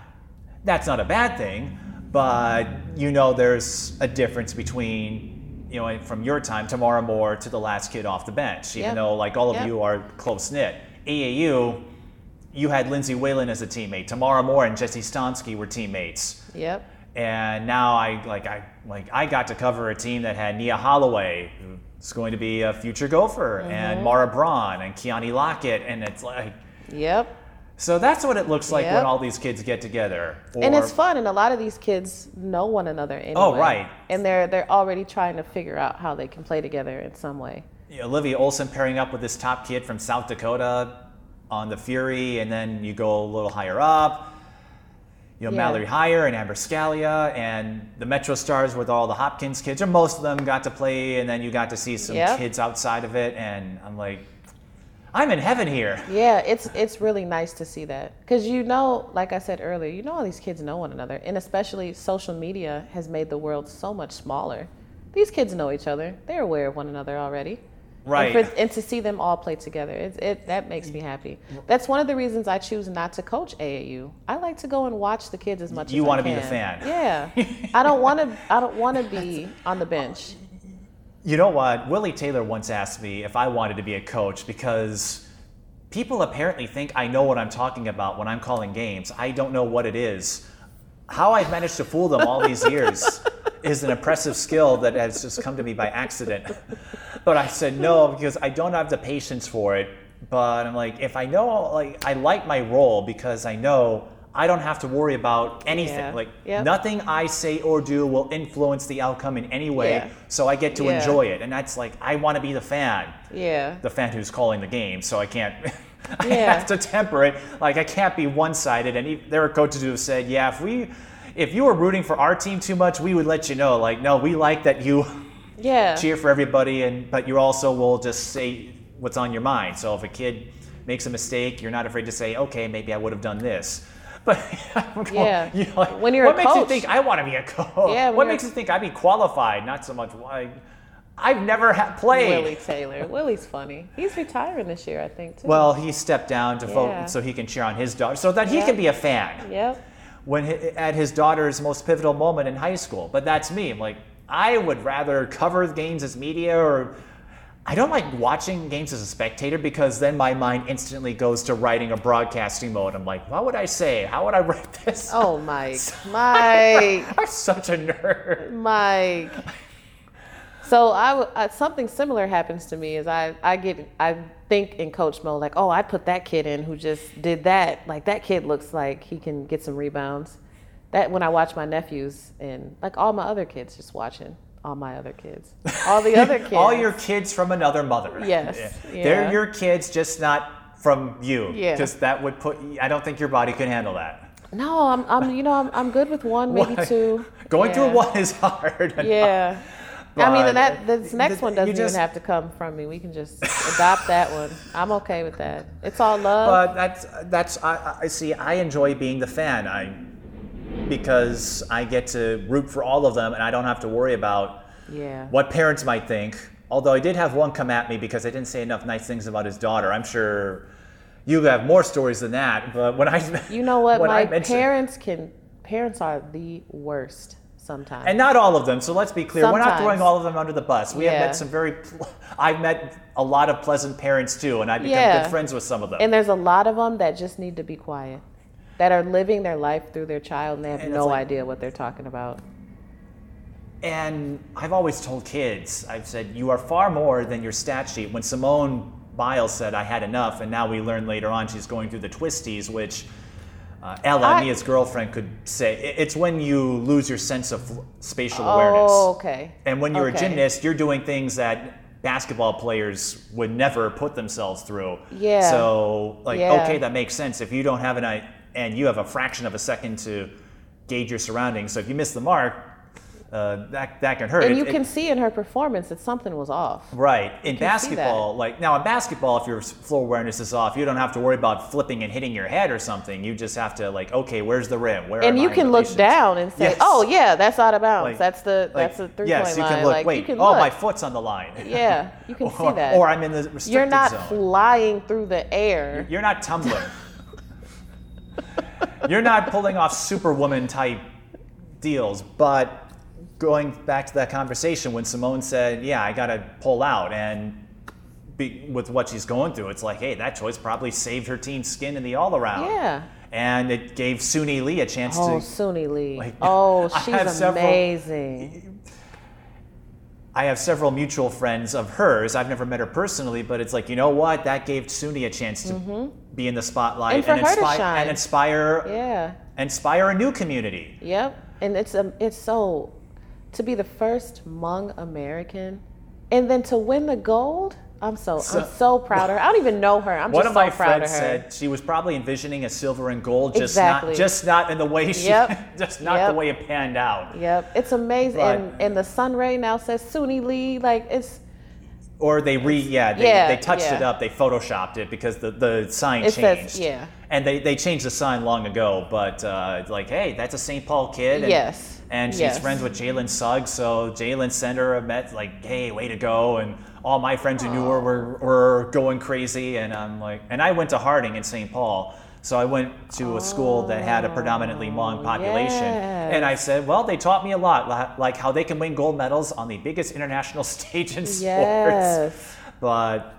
That's not a bad thing, but you know there's a difference between you know from your time Tamara Moore to the last kid off the bench even Yep. though like all of Yep. you are close knit AAU you had Lindsay Whalen as a teammate Tamara Moore and Jesse Stomski were teammates Yep. and now I like I like I got to cover a team that had Nia Holloway who's going to be a future gopher and mm-hmm. Mara Braun and Keani Lockett and it's like Yep. So that's what it looks like when all these kids get together and it's fun and a lot of these kids know one another anyway. Oh, right. And they're they're already trying to figure out how they can play together in some way. Yeah, Olivia Olson pairing up with this top kid from South Dakota on the Fury, and then you go a little higher up. You know, Yeah. Mallory Heyer and Amber Scalia and the Metro Stars with all the Hopkins kids, or most of them got to play, and then you got to see some Yep. kids outside of it, and I'm like, I'm in heaven here. Yeah, it's it's really nice to see that because you know, like I said earlier, you know all these kids know one another, and especially social media has made the world so much smaller. These kids know each other; they're aware of one another already. Right. And, for, and to see them all play together, it, it that makes me happy. That's one of the reasons I choose not to coach AAU. I like to go and watch the kids as much You as I can. You wanna be the fan. Yeah, I don't want to. I don't want to be on the bench. You know what? Willie Taylor once asked me if I wanted to be a coach because people apparently think I know what I'm talking about when I'm calling games. I don't know what it is. How I've managed to fool them all these years is an impressive skill that has just come to me by accident. But I said no because I don't have the patience for it. But I'm like, if I know, like, I like my role because I know I don't have to worry about anything. Yeah. Like, Yep. nothing I say or do will influence the outcome in any way. Yeah. So I get to Yeah. enjoy it. And that's like, I want to be the fan, Yeah. the fan who's calling the game. So I can't, I Yeah. have to temper it. Like, I can't be one sided. And e- there are coaches who have said, yeah, if we, if you were rooting for our team too much, we would let you know. Like, no, we like that you Yeah. cheer for everybody, and but you also will just say what's on your mind. So if a kid makes a mistake, you're not afraid to say, okay, maybe I would have done this. But Yeah. you know, like, When you're what makes you think I want to be a coach? Yeah, what makes you think I'd be qualified? Not so much why. I've never ha- played. Willie Taylor. Willie's funny. He's retiring this year, I think, too. Well, he stepped down to Yeah. vote so he can cheer on his daughter, so that he can be a fan Yep. when at his daughter's most pivotal moment in high school. But that's me. I'm like, I would rather cover games as media or. I don't like watching games as a spectator because then my mind instantly goes to writing a broadcasting mode. I'm like, what would I say? How would I write this? Oh, Mike. Mike. I'm such a nerd. Mike. So I, w- uh, something similar happens to me is I, I get I think in coach mode like oh I put that kid in who just did that like that kid looks like he can get some rebounds. That when I watch my nephews and like all my other kids just watching all my other kids all the other kids All your kids from another mother. Yes, Yeah. They're your kids, just not from you. Yeah. Because that would put, I don't think your body could handle that. no I'm, I'm you know I'm, I'm good with one maybe two Going through Yeah. one is hard. yeah I mean, But that this next one doesn't just- even have to come from me. We can just adopt that one. I'm okay with that. It's all love. But that's that's I, I see. I enjoy being the fan. I because I get to root for all of them, and I don't have to worry about yeah. what parents might think. Although I did have one come at me because I didn't say enough nice things about his daughter. I'm sure you have more stories than that. But when I You know what? My mentioned- parents can. Parents are the worst sometimes. And not all of them. So let's be clear. We're not throwing all of them under the bus. We have met some very. I've met a lot of pleasant parents too, and I've become Yeah. good friends with some of them. and there's a lot of them that just need to be quiet, that are living their life through their child and they have And no like- idea what they're talking about. And I've always told kids, I've said, you are far more than your stat sheet. When Simone Biles said, I had enough, and now we learn later on she's going through the twisties, which uh, Ella, I- Nia's girlfriend, could say. It's when you lose your sense of spatial awareness. Oh, okay. And when you're Okay. a gymnast, you're doing things that basketball players would never put themselves through. Yeah. So, like, Yeah. okay, that makes sense. If you don't have an eye and you have a fraction of a second to gauge your surroundings, so if you miss the mark, uh, that that can hurt. And you it- can see in her performance that something was off. Right. In basketball, like now in basketball, if your floor awareness is off, you don't have to worry about flipping and hitting your head or something. You just have to like, okay, where's the rim? Where And you can look relations? down and say, Yes. "Oh yeah, that's out of bounds. Like- that's the Like, that's the three yes, point you line." can look. like wait, oh, look. my foot's on the line. Yeah, you can see that. Or I'm in the restricted You're not zone. flying through the air. You're not tumbling. You're not pulling off superwoman type deals. But going back to that conversation when Simone said, "Yeah, I got to pull out," and be, with what she's going through, it's like, hey, that choice probably saved her team's skin in the all around. Yeah. And it gave Suni Lee a chance Oh, to. Suni Lee. like, oh, I have she's several- amazing. I have several mutual friends of hers. I've never met her personally, but it's like, you know what? That gave Suni a chance to mm-hmm. Be in the spotlight. And to inspire and inspire Yeah. inspire a new community. Yep. And it's um, it's so to be the first Hmong American, and then to win the gold. I'm so, So- I'm so proud of her. I don't even know her. I'm One just of so my proud of friends her. said she was probably envisioning a silver and gold, just Exactly. not just not in the way she Yep. just not Yep. the way it panned out. Yep, it's amazing. But- and and the Sun Ray now says Suni Lee. Like it's Or they re yeah they, Yeah, they touched yeah. it up, they photoshopped it because the, the sign It changed. says- yeah. And they, they changed the sign long ago, but uh, like, hey, that's a St. Paul kid. And, Yes. And she's Yes. friends with Jalen Suggs, so Jalen sent her a met like, hey, way to go. And all my friends who knew her were, were going crazy. And I'm like, and I went to Harding in St. Paul. So I went to a school that had a oh, predominantly Hmong population. And I said, well, they taught me a lot, like how they can win gold medals on the biggest international stage in sports. yes. But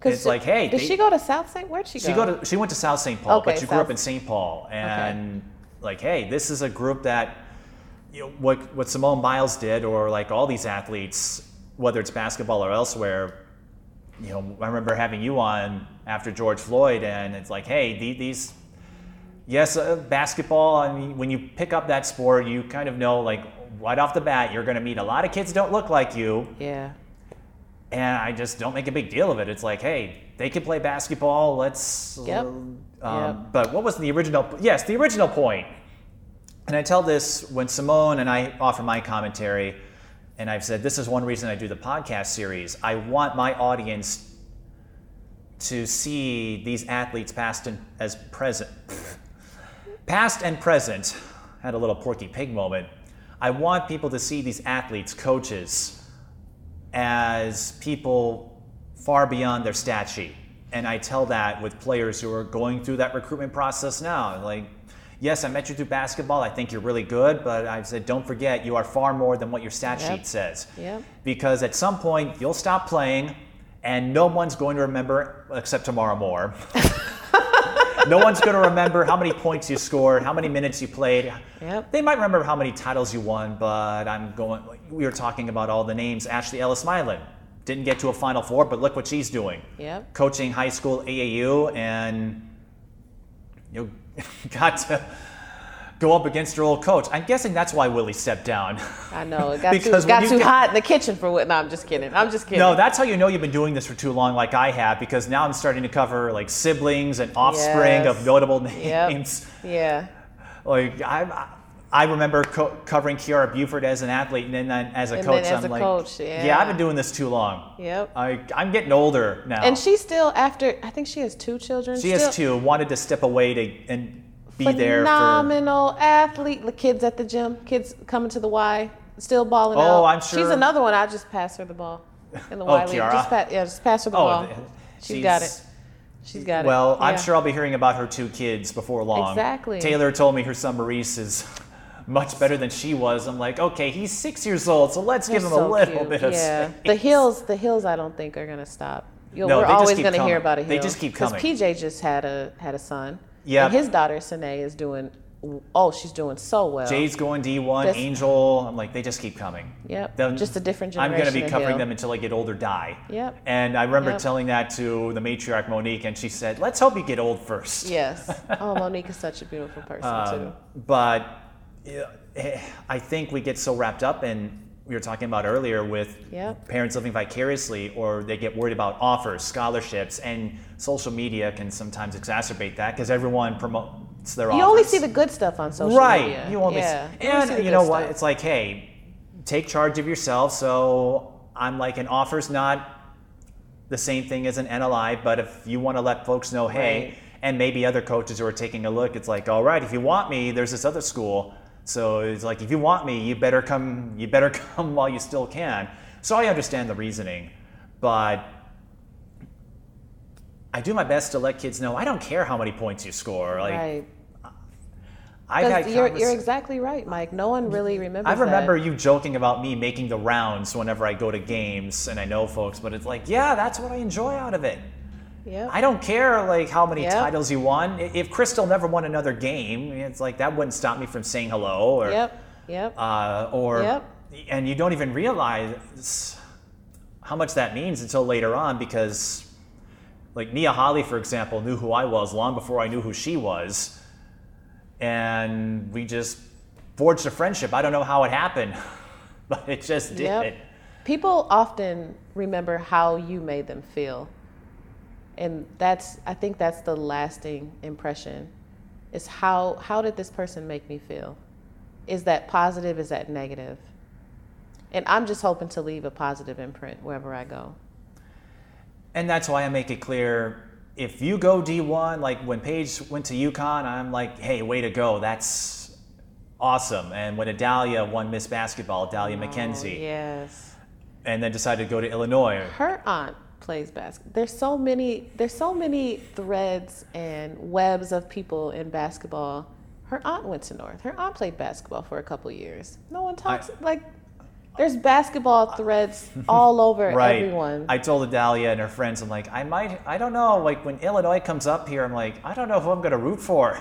'Cause It's like, hey, did they- she go to South St? Where'd she go? she go to she went to South St. Paul, but Okay, she grew up in St. Paul, and like, hey, this is a group that you know what what Simone Biles did, or like all these athletes, whether it's basketball or elsewhere. You know, I remember having you on after George Floyd, and it's like, hey, these. Yes, uh, basketball. I mean, when you pick up that sport, you kind of know, like, right off the bat, you're going to meet a lot of kids don't look like you, yeah. and I just don't make a big deal of it. It's like, hey, they can play basketball. Let's. Yep. Um, Yep. But what was the original? Yes, the original point. And I tell this when Simone and I offer my commentary, and I've said this is one reason I do the podcast series. I want my audience to see these athletes past and as present, past and present. Had a little Porky Pig moment. I want people to see these athletes, coaches, as people far beyond their stat sheet. And I tell that with players who are going through that recruitment process now. Like, yes, I met you through basketball. I think you're really good, but I've said, don't forget, you are far more than what your stat Yep. sheet says. Yep. Because at some point, you'll stop playing, and no one's going to remember, except Tamara Moore. no one's going to remember how many points you scored, how many minutes you played. Yep. They might remember how many titles you won, but I'm going. We were talking about all the names. Ashley Ellis Milan didn't get to a Final Four, but look what she's doing. Yep. Coaching high school AAU, and you got to go up against your old coach. I'm guessing that's why Willie stepped down. I know it got Because too got too get- hot in the kitchen for what? No, I'm just kidding. I'm just kidding. No, that's how you know you've been doing this for too long, like I have, because now I'm starting to cover like siblings and offspring Yes. of notable Yep. names. yeah. Like I, I remember co- covering Kiara Buford as an athlete, and then as a And coach, then as I'm a like, coach, I've been doing this too long. Yep. I, I'm getting older now. And she's still after. I think she has two children. she still, has two. Wanted to step away to and be there for. phenomenal athlete. The kids at the gym, kids coming to the Y, still balling oh, out. Oh, I'm sure. She's another one. I just pass her the ball in the Oh, Y league. Kiara? Just pass, yeah, just pass her the Oh, ball. She's got it. She's got Well, it. Well, I'm Yeah. sure I'll be hearing about her two kids before long. Exactly. Taylor told me her son Maurice is much better than she was. I'm like, okay, he's six years old, so let's give him a little cute. bit of yeah. space. The hills, the hills. I don't think are gonna stop. You'll, No, we're always gonna coming. hear about a hill. They just keep coming. Because PJ just had a had a son. Yeah. And his daughter Sine is doing. Oh, she's doing so well. Jay's going D1, Angel. I'm like, they just keep coming. Yep. Just a different I'm going to be covering Hill. them until I get old or die. Yep. And I remember Yep. telling that to the matriarch Monique, and she said, "Let's hope you get old first. Yes. Oh, Monique is such a beautiful person Um, too. but Eh, I think we get so wrapped up in we were talking about earlier with Yep. parents living vicariously, or they get worried about offers, scholarships, and social media can sometimes exacerbate that because everyone promotes their You offers. only see the good stuff on social right. media. You only yeah. see, You and the you know what? stuff. It's like, hey, take charge of yourself. So I'm like, an offer's not the same thing as an NLI, but if you want to let folks know, hey, Right. and maybe other coaches who are taking a look, it's like, all right, if you want me, there's this other school. So it's like, if you want me, you better come. You better come while you still can. So I understand the reasoning, but I do my best to let kids know I don't care how many points you score. Like right. I've had Because you're, you're exactly right, Mike. No one really remembers. I remember that. you joking about me making the rounds whenever I go to games, and I know folks, but it's like, yeah, that's what I enjoy out of it. Yep. I don't care like how many Yep. titles you won. If Crystal never won another game, it's like that wouldn't stop me from saying hello or Yep. Yep. uh, or Yep. and you don't even realize how much that means until later on because like Nia Holly, for example, knew who I was long before I knew who she was, and we just forged a friendship. I don't know how it happened, but it just did. Yep. People often remember how you made them feel. And that's I think that's the lasting impression. Is how how did this person make me feel? Is that positive? Is that negative? And I'm just hoping to leave a positive imprint wherever I go. And that's why I make it clear if you go D1, like when Paige went to UConn, I'm like, hey, way to go. That's awesome. And when Adalia won Miss Basketball, Adalia oh, McKenzie, Oh, yes. and then decided to go to Illinois. Her aunt plays basketball. There's so many there's so many threads and webs of people in basketball. Her aunt went to North. Her aunt played basketball for a couple years. No one talks like there's basketball threads all over Right. everyone. I told Adalia and her friends, I'm like, I might, I don't know. Like when Illinois comes up here, I'm like, I don't know who I'm going to root for.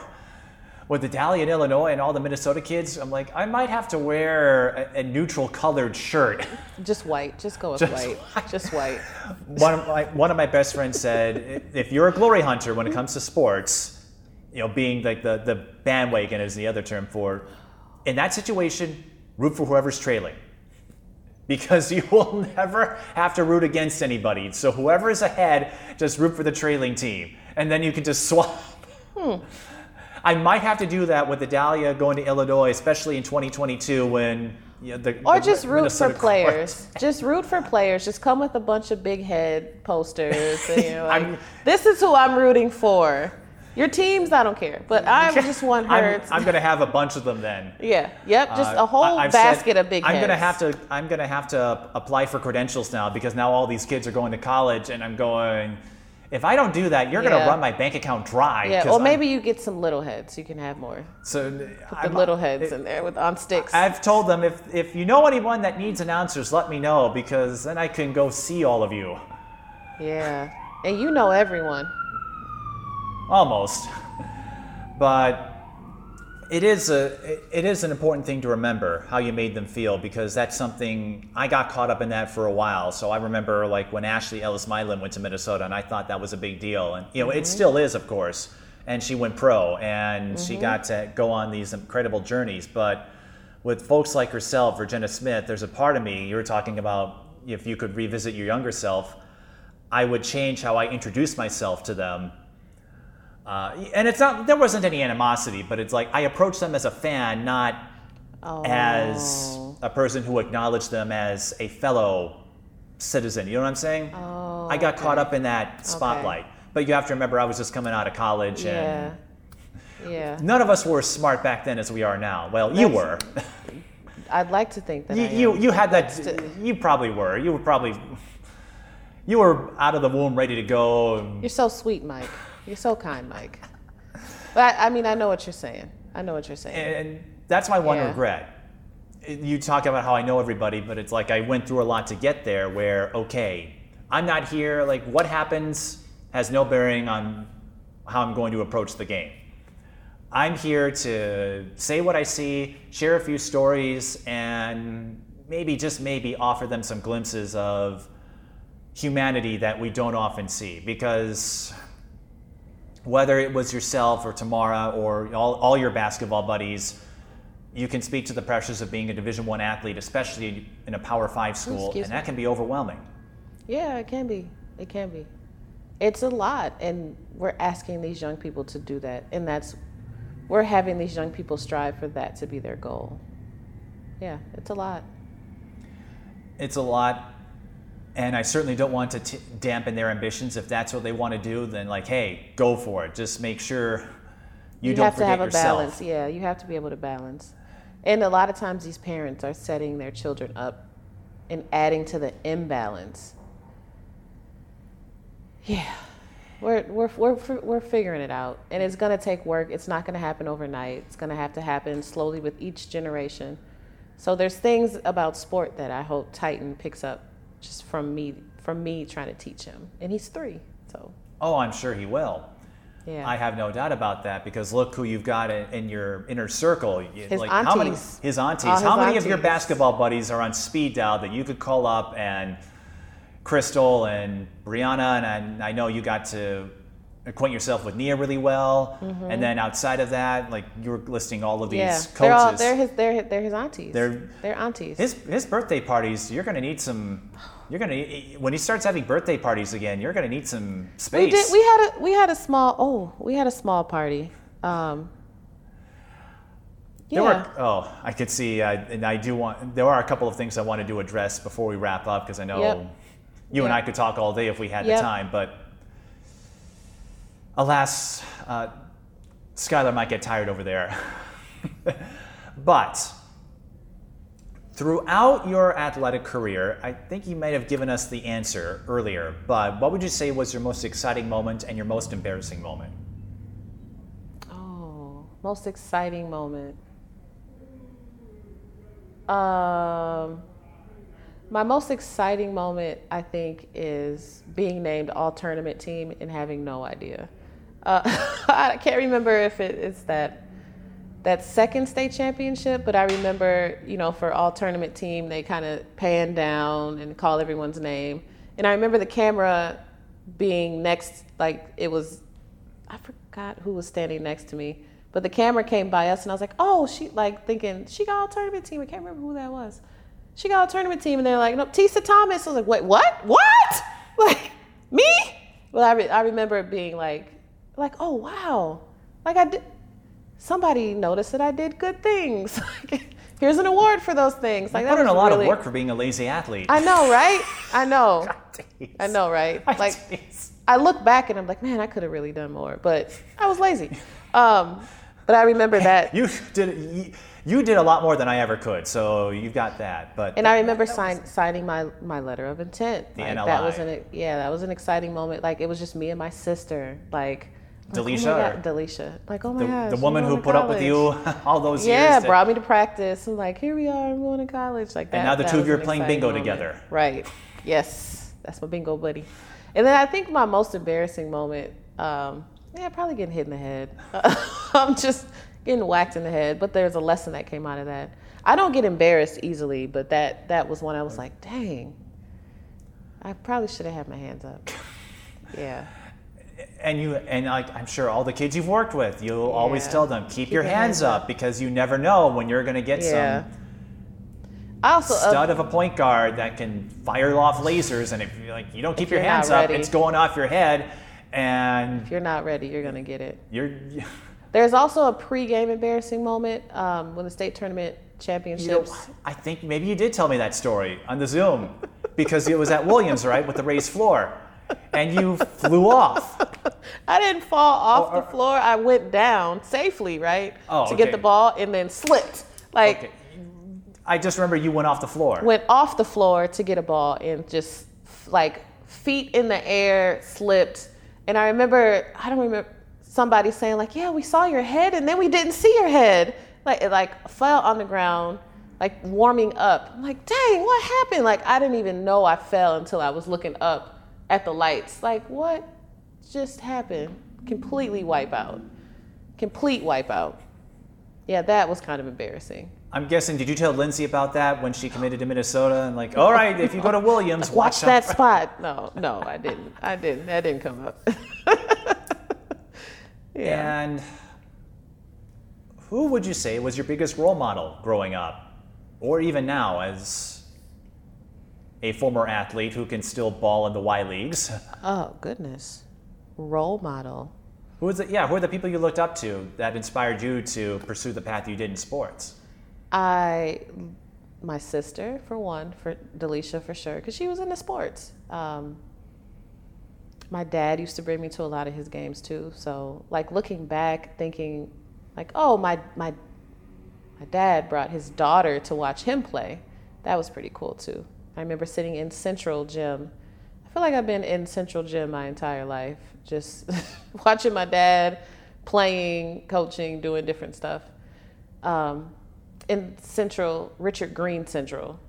With Adalia in Illinois and all the Minnesota kids, I'm like, I might have to wear a, a neutral colored shirt. just white. Just go with Just white. white. Just white. one of my one of my best friends said, if you're a glory hunter when it comes to sports, you know, being like the the bandwagon is the other term for, in that situation, root for whoever's trailing, because you will never have to root against anybody. So whoever is ahead, just root for the trailing team, and then you can just swap. Hmm. I might have to do that with the Dahlia going to Illinois, especially in 2022 when. You know, the, Or the just root Minnesota for players. Just root for players. Just come with a bunch of big head posters. And, you know, like, this is who I'm rooting for. Your teams, I don't care, but I just want her. I'm, I'm going to have a bunch of them then. Yeah. Yep. Just Uh, a whole I've said basket of big I'm heads. gonna have to. I'm gonna have to apply for credentials now because now all these kids are going to college, and I'm going. If I don't do that, you're gonna run my bank account dry. Yeah. Or I'm- maybe you get some little heads. You can have more. so put The I'm- little heads in there with on sticks. I've told them if if you know anyone that needs announcers, let me know because then I can go see all of you. yeah. And you know everyone. Almost. But it is a it- is an important thing to remember how you made them feel because that's something I got caught up in that for a while. So I remember like when Ashley Ellis Milan went to Minnesota and I thought that was a big deal. And you know, it mm-hmm. still is of course. And she went pro and she mm-hmm. got to go on these incredible journeys. But with folks like herself, Virginia Smith, there's a part of me, you were talking about if you could revisit your younger self, I would change how I introduce myself to them uh, and it's not there wasn't any animosity, but it's like I approached them as a fan, not Oh. as a person who acknowledged them as a fellow citizen. You know what I'm saying? Oh, I got caught up in that spotlight. But you have to remember, I was just coming out of college, Yeah. and Yeah. none of us were as smart back then as we are now. Well, you were. I'd like to think that you, you you had that. St- You probably were. You were probably. You were out of the womb, ready to go. You're so sweet, Mike. You're so kind, Mike. But I, I mean, I know what you're saying. I know what you're saying. And that's my one Yeah. regret. You talk about how I know everybody, but it's like I went through a lot to get there where, okay, I'm not here. Like, what happens has no bearing on how I'm going to approach the game. I'm here to say what I see, share a few stories, and maybe, just maybe, offer them some glimpses of humanity that we don't often see. Because whether it was yourself or Tamara or all, all your basketball buddies, you can speak to the pressures of being a Division One athlete, especially in a Power Five school, excuse and me. that can be overwhelming. Yeah, it can be. It can be. It's a lot, and we're asking these young people to do that, and that's we're having these young people strive for that to be their goal. Yeah, it's a lot. It's a lot, and I certainly don't want to t- dampen their ambitions. If that's what they want to do, then like, hey, go for it. Just make sure you, You, don't have to forget have a yourself. balance. Yeah, you have to be able to balance. And a lot of times, these parents are setting their children up and adding to the imbalance. Yeah. We're, we're, we're, we're figuring it out. And it's going to take work. It's not going to happen overnight. It's going to have to happen slowly with each generation. So there's things about sport that I hope Titan picks up just from me from me trying to teach him. And he's three. So Oh, I'm sure he will. yeah. I have no doubt about that because look who you've got in, in your inner circle. His like how many his aunties? All his how many of your basketball buddies are on speed dial that you could call up and Crystal and Brianna and I, I know you got to acquaint yourself with Nia really well. And then outside of that, like you were listing all of these yeah. coaches. They're all they're his they're they're his aunties. They're- they're aunties. his his birthday parties, you're gonna need some. You're gonna when he starts having birthday parties again, you're gonna need some space. we did we had a we had a small oh, we had a small party. Um There yeah. were, oh, I could see, uh, and I do want. There are a couple of things I wanted to address before we wrap up because I know Yep. you and I could talk all day if we had Yep. the time. But alas, uh, Skylar might get tired over there. but throughout your athletic career, I think you might have given us the answer earlier. But what would you say was your most exciting moment and your most embarrassing moment? Oh, most exciting moment. Um, my most exciting moment, I think, is being named all tournament team and having no idea. Uh, I can't remember if it, it's that that second state championship, but I remember, you know, for all tournament team, they kind of pan down and call everyone's name. And I remember the camera being next, like it was, I forgot who was standing next to me, but the camera came by us and I was like, oh, she, like thinking, she got all tournament team. I can't remember who that was. She got all tournament team. And they're like, no, Tisa Thomas. I was like, wait, what? What? Like, me? Well, I, re- I remember it being like, like, oh, wow. Like I did, somebody noticed that I did good things. Here's an award for those things. Like You put in a lot really- of work for being a lazy athlete. I know, right? I know. I know, right? Like. I look back and I'm like, man, I could have really done more, but I was lazy. Um, but I remember that, You did you, you did a lot more than I ever could, so you've got that. But and I remember sign, signing my my letter of intent. The like, That was an yeah, that was an exciting moment. Like it was just me and my sister. Like. Like, Delisha, oh or- God, Delisha. Like, oh my the, gosh. the woman who put up with you all those years. Yeah, brought me to practice. I'm like, here we are, I'm going to college. Like that. And now the two of you are playing bingo moment. together. Right. Yes, that's my bingo buddy. And then I think my most embarrassing moment, um, yeah, probably getting hit in the head. I'm just getting whacked in the head. But there's a lesson that came out of that. I don't get embarrassed easily, but that that was one I was like, dang, I probably should have had my hands up. Yeah. And you and like I'm sure all the kids you've worked with, you'll always tell them keep, your hands, up, because you never know when you're going to get Yeah. some also uh, stud of a point guard that can fire off lasers, and if you like you don't keep your hands up, it's going off your head, and if you're not ready, you're gonna get it. you're. There's also a pre-game embarrassing moment um, when the state tournament You know, championships. I think maybe you did tell me that story on the Zoom because it was at Williams, right, with the raised floor, and you flew off. I didn't fall off the floor. I went down safely, right, Oh, to okay. get the ball, and then slipped. Like Okay. I just remember you went off the floor. went off the floor to get a ball, and just like feet in the air, slipped. And I remember, I don't remember somebody saying like, "Yeah, we saw your head, and then we didn't see your head." Like it like fell on the ground, like warming up. I'm like, dang, what happened? Like I didn't even know I fell until I was looking up at the lights. Like what just happened? Completely wipe out. Complete wipe out. Yeah, that was kind of embarrassing. I'm guessing, did you tell Lindsay about that when she committed to Minnesota? And like, all right, if you go to Williams, Watch watch, that out. spot. No, no, I didn't. I didn't. That didn't come up. yeah. And who would you say was your biggest role model growing up, or even now as a former athlete who can still ball in the Y leagues? Oh goodness. Role model. Who is it? Yeah, who are the people you looked up to that inspired you to pursue the path you did in sports? I, my sister for one, for Delisha for sure, because she was into sports. Um, my dad used to bring me to a lot of his games too. So like looking back, thinking like, oh my my my dad brought his daughter to watch him play. That was pretty cool too. I remember sitting in Central Gym. I feel like I've been in Central Gym my entire life, just watching my dad playing, coaching, doing different stuff. Um, in Central, Richard Green Central,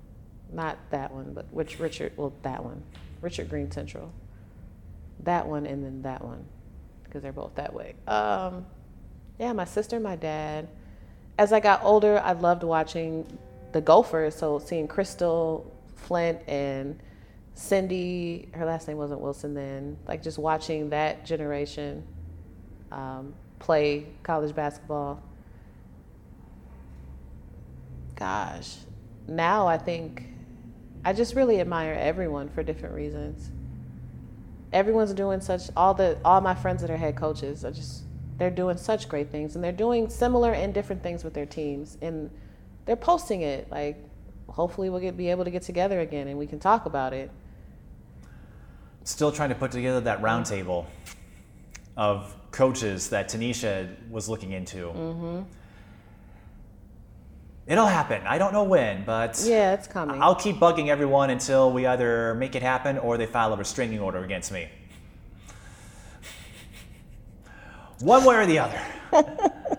not that one, but which Richard? Well, that one, Richard Green Central. That one, and then that one, because they're both that way. Um, yeah, my sister, my dad. As I got older, I loved watching the Gophers. So seeing Crystal, Flint, and Cindy, her last name wasn't Wilson then, like just watching that generation um, play college basketball. Gosh, now I think I just really admire everyone for different reasons. Everyone's doing such all the all my friends that are head coaches are just they're doing such great things and they're doing similar and different things with their teams and they're posting it like hopefully we'll get be able to get together again and we can talk about it. Still trying to put together that roundtable of coaches that Tanisha was looking into. Mm-hmm. It'll happen. I don't know when, but Yeah, it's coming. I'll keep bugging everyone until we either make it happen or they file a restraining order against me. One way or the other.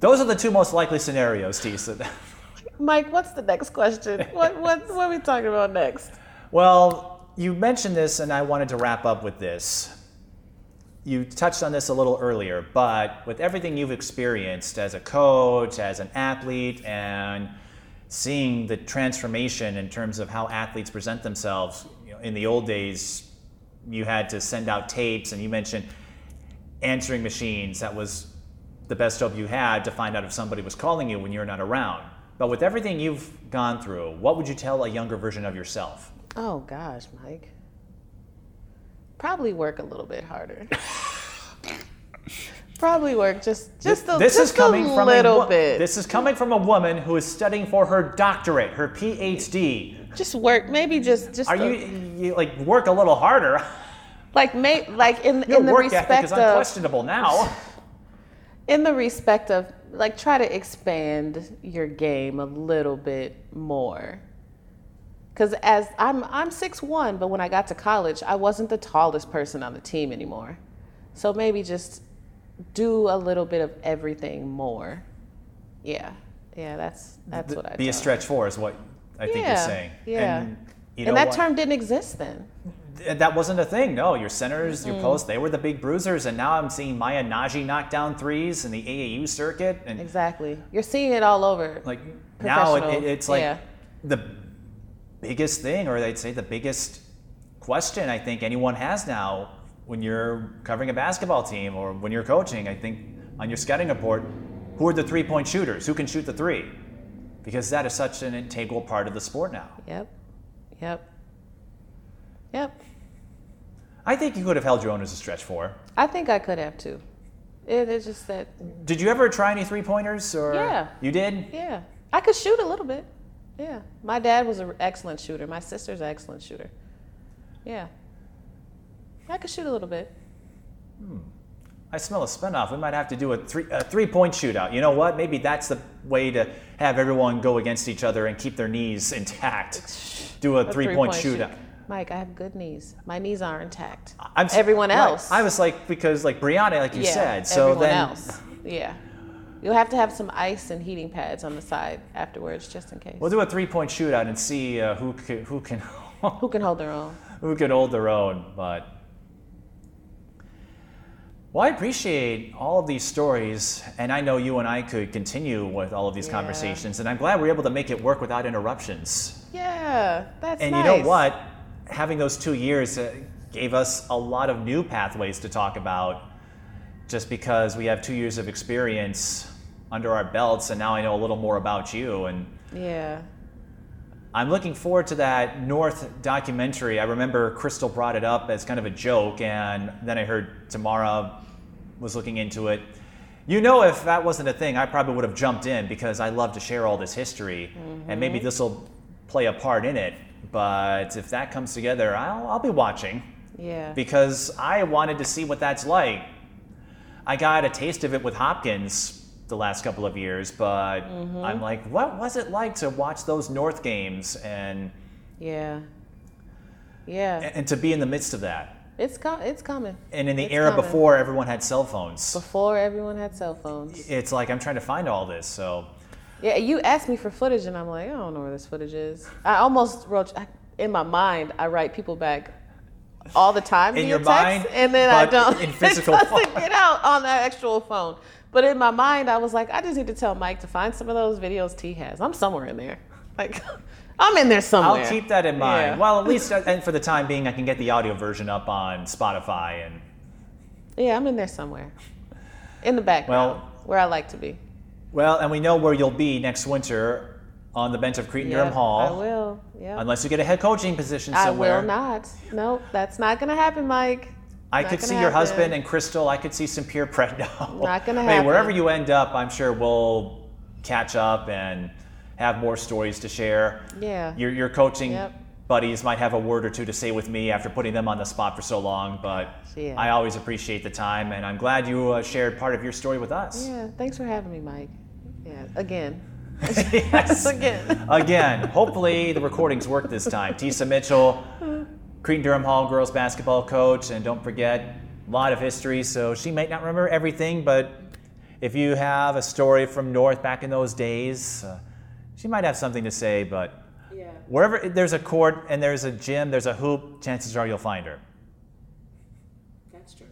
Those are the two most likely scenarios, Tisa. Mike, what's the next question? what what what are we talking about next? Well, you mentioned this, and I wanted to wrap up with this. You touched on this a little earlier, but with everything you've experienced as a coach, as an athlete, and seeing the transformation in terms of how athletes present themselves, you know, in the old days, you had to send out tapes, and you mentioned answering machines. That was the best hope you had to find out if somebody was calling you when you're not around. But with everything you've gone through, what would you tell a younger version of yourself? Oh gosh, Mike. Probably work a little bit harder. Probably work just just a, this just is coming a from little a, bit. This is coming from a woman who is studying for her doctorate, her PhD. just work, maybe just just Are a- you, you like work a little harder? like may like in Your in the work ethic respect is of unquestionable now. in the respect of like try to expand your game a little bit more. Because as i'm i'm 6'1 but when i got to college i wasn't the tallest person on the team anymore. So maybe just do a little bit of everything more. Yeah. Yeah that's that's what i Be a stretch four is what I think yeah. you're saying. yeah. And, you and that what? term didn't exist then Th- that wasn't a thing. No, your centers, your posts, they were the big bruisers, and now I'm seeing Maya Nnaji knock down threes in the AAU circuit, and exactly. You're seeing it all over like now it, it- it's like yeah. the biggest thing or they'd say the biggest question i think anyone has now when you're covering a basketball team or when you're coaching i think on your scouting report who are the three point shooters? Who can shoot the three? Because that is such an integral part of the sport now. Yep. Yep yep i think you could have held your own as a stretch four I think I could have too. It is just that, did you ever try any three pointers or Yeah. you did yeah, I could shoot a little bit. Yeah, my dad was an excellent shooter. My sister's an excellent shooter. Yeah, I could shoot a little bit. Hmm. I smell a spinoff. We might have to do a three a three point shootout. You know what? Maybe that's the way to have everyone go against each other and keep their knees intact. Do a, A three point three-point shootout. shoot. Mike, I have good knees. My knees are intact. I'm Everyone right. else. I was like because like Brianna, like you yeah, said. So everyone then else. Yeah, you'll have to have some ice and heating pads on the side afterwards, just in case. we'll do a three point shootout and see uh, who can, who can Who can hold their own? who can hold their own. But well, I appreciate all of these stories, and I know you and I could continue with all of these Yeah. conversations, and I'm glad we're able to make it work without interruptions. Yeah, that's And nice. you know what? Having those two years uh, gave us a lot of new pathways to talk about just because we have two years of experience under our belts, and now I know a little more about you. And Yeah. I'm looking forward to that North documentary. I remember Crystal brought it up as kind of a joke, and then I heard Tamara was looking into it. You know, if that wasn't a thing, I probably would have jumped in because I love to share all this history, and maybe this will play a part in it. But if that comes together, I'll, I'll be watching Yeah. because I wanted to see what that's like. I got a taste of it with Hopkins the last couple of years, but Mm-hmm. I'm like, what was it like to watch those North games and Yeah. Yeah. and to be in the midst of that? It's com- it's coming. And in the It's era coming. before everyone had cell phones, Before everyone had cell phones. it's like I'm trying to find all this. So Yeah, you asked me for footage, and I'm like, I don't know where this footage is. I almost wrote in my mind. I write people back all the time In your text, mind, and then I don't. in physical it doesn't get out on that actual phone. But in my mind, I was like, I just need to tell Mike to find some of those videos T has. I'm somewhere in there. Like, I'm in there somewhere. I'll keep that in mind. Yeah. Well, at least, and for the time being, I can get the audio version up on Spotify and Yeah, I'm in there somewhere. In the background, Well- where I like to be. Well, and we know where you'll be next winter on the bench of Cretin-Derham Yeah, Hall. I will. Yeah. Unless you get a head coaching position somewhere. I will not. Nope, that's not gonna happen, Mike. I Not could see your husband and Crystal. I could see some peer pressure. No. Not gonna Hey, happen. wherever you end up, I'm sure we'll catch up and have more stories to share. Yeah. Your, your coaching Yep. Buddies might have a word or two to say with me after putting them on the spot for so long, but Yeah. I always appreciate the time, and I'm glad you uh, shared part of your story with us. Yeah, thanks for having me, Mike. Yeah, again. yes. Again. Again, hopefully the recordings work this time. Tisa Mitchell, Cretin-Derham Hall girls basketball coach, and don't forget, a lot of history, so she might not remember everything, but if you have a story from North back in those days, uh, she might have something to say, but Yeah. wherever there's a court and there's a gym, there's a hoop, chances are you'll find her. That's true.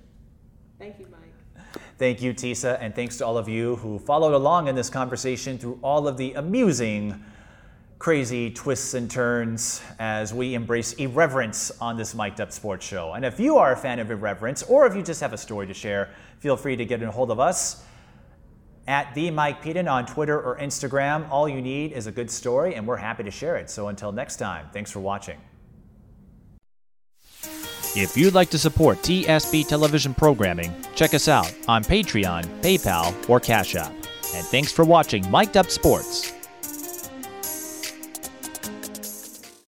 Thank you, Mike. Thank you, Tisa, and thanks to all of you who followed along in this conversation through all of the amusing, crazy twists and turns as we embrace irreverence on this Mic'd Up Sports Show. And if you are a fan of irreverence, or if you just have a story to share, feel free to get a hold of us at the Mike Peden on Twitter or Instagram. All you need is a good story, and we're happy to share it. So until next time, thanks for watching. If you'd like to support TSB television programming, check us out on Patreon, PayPal, or Cash App. And thanks for watching Mic'd Up Sports.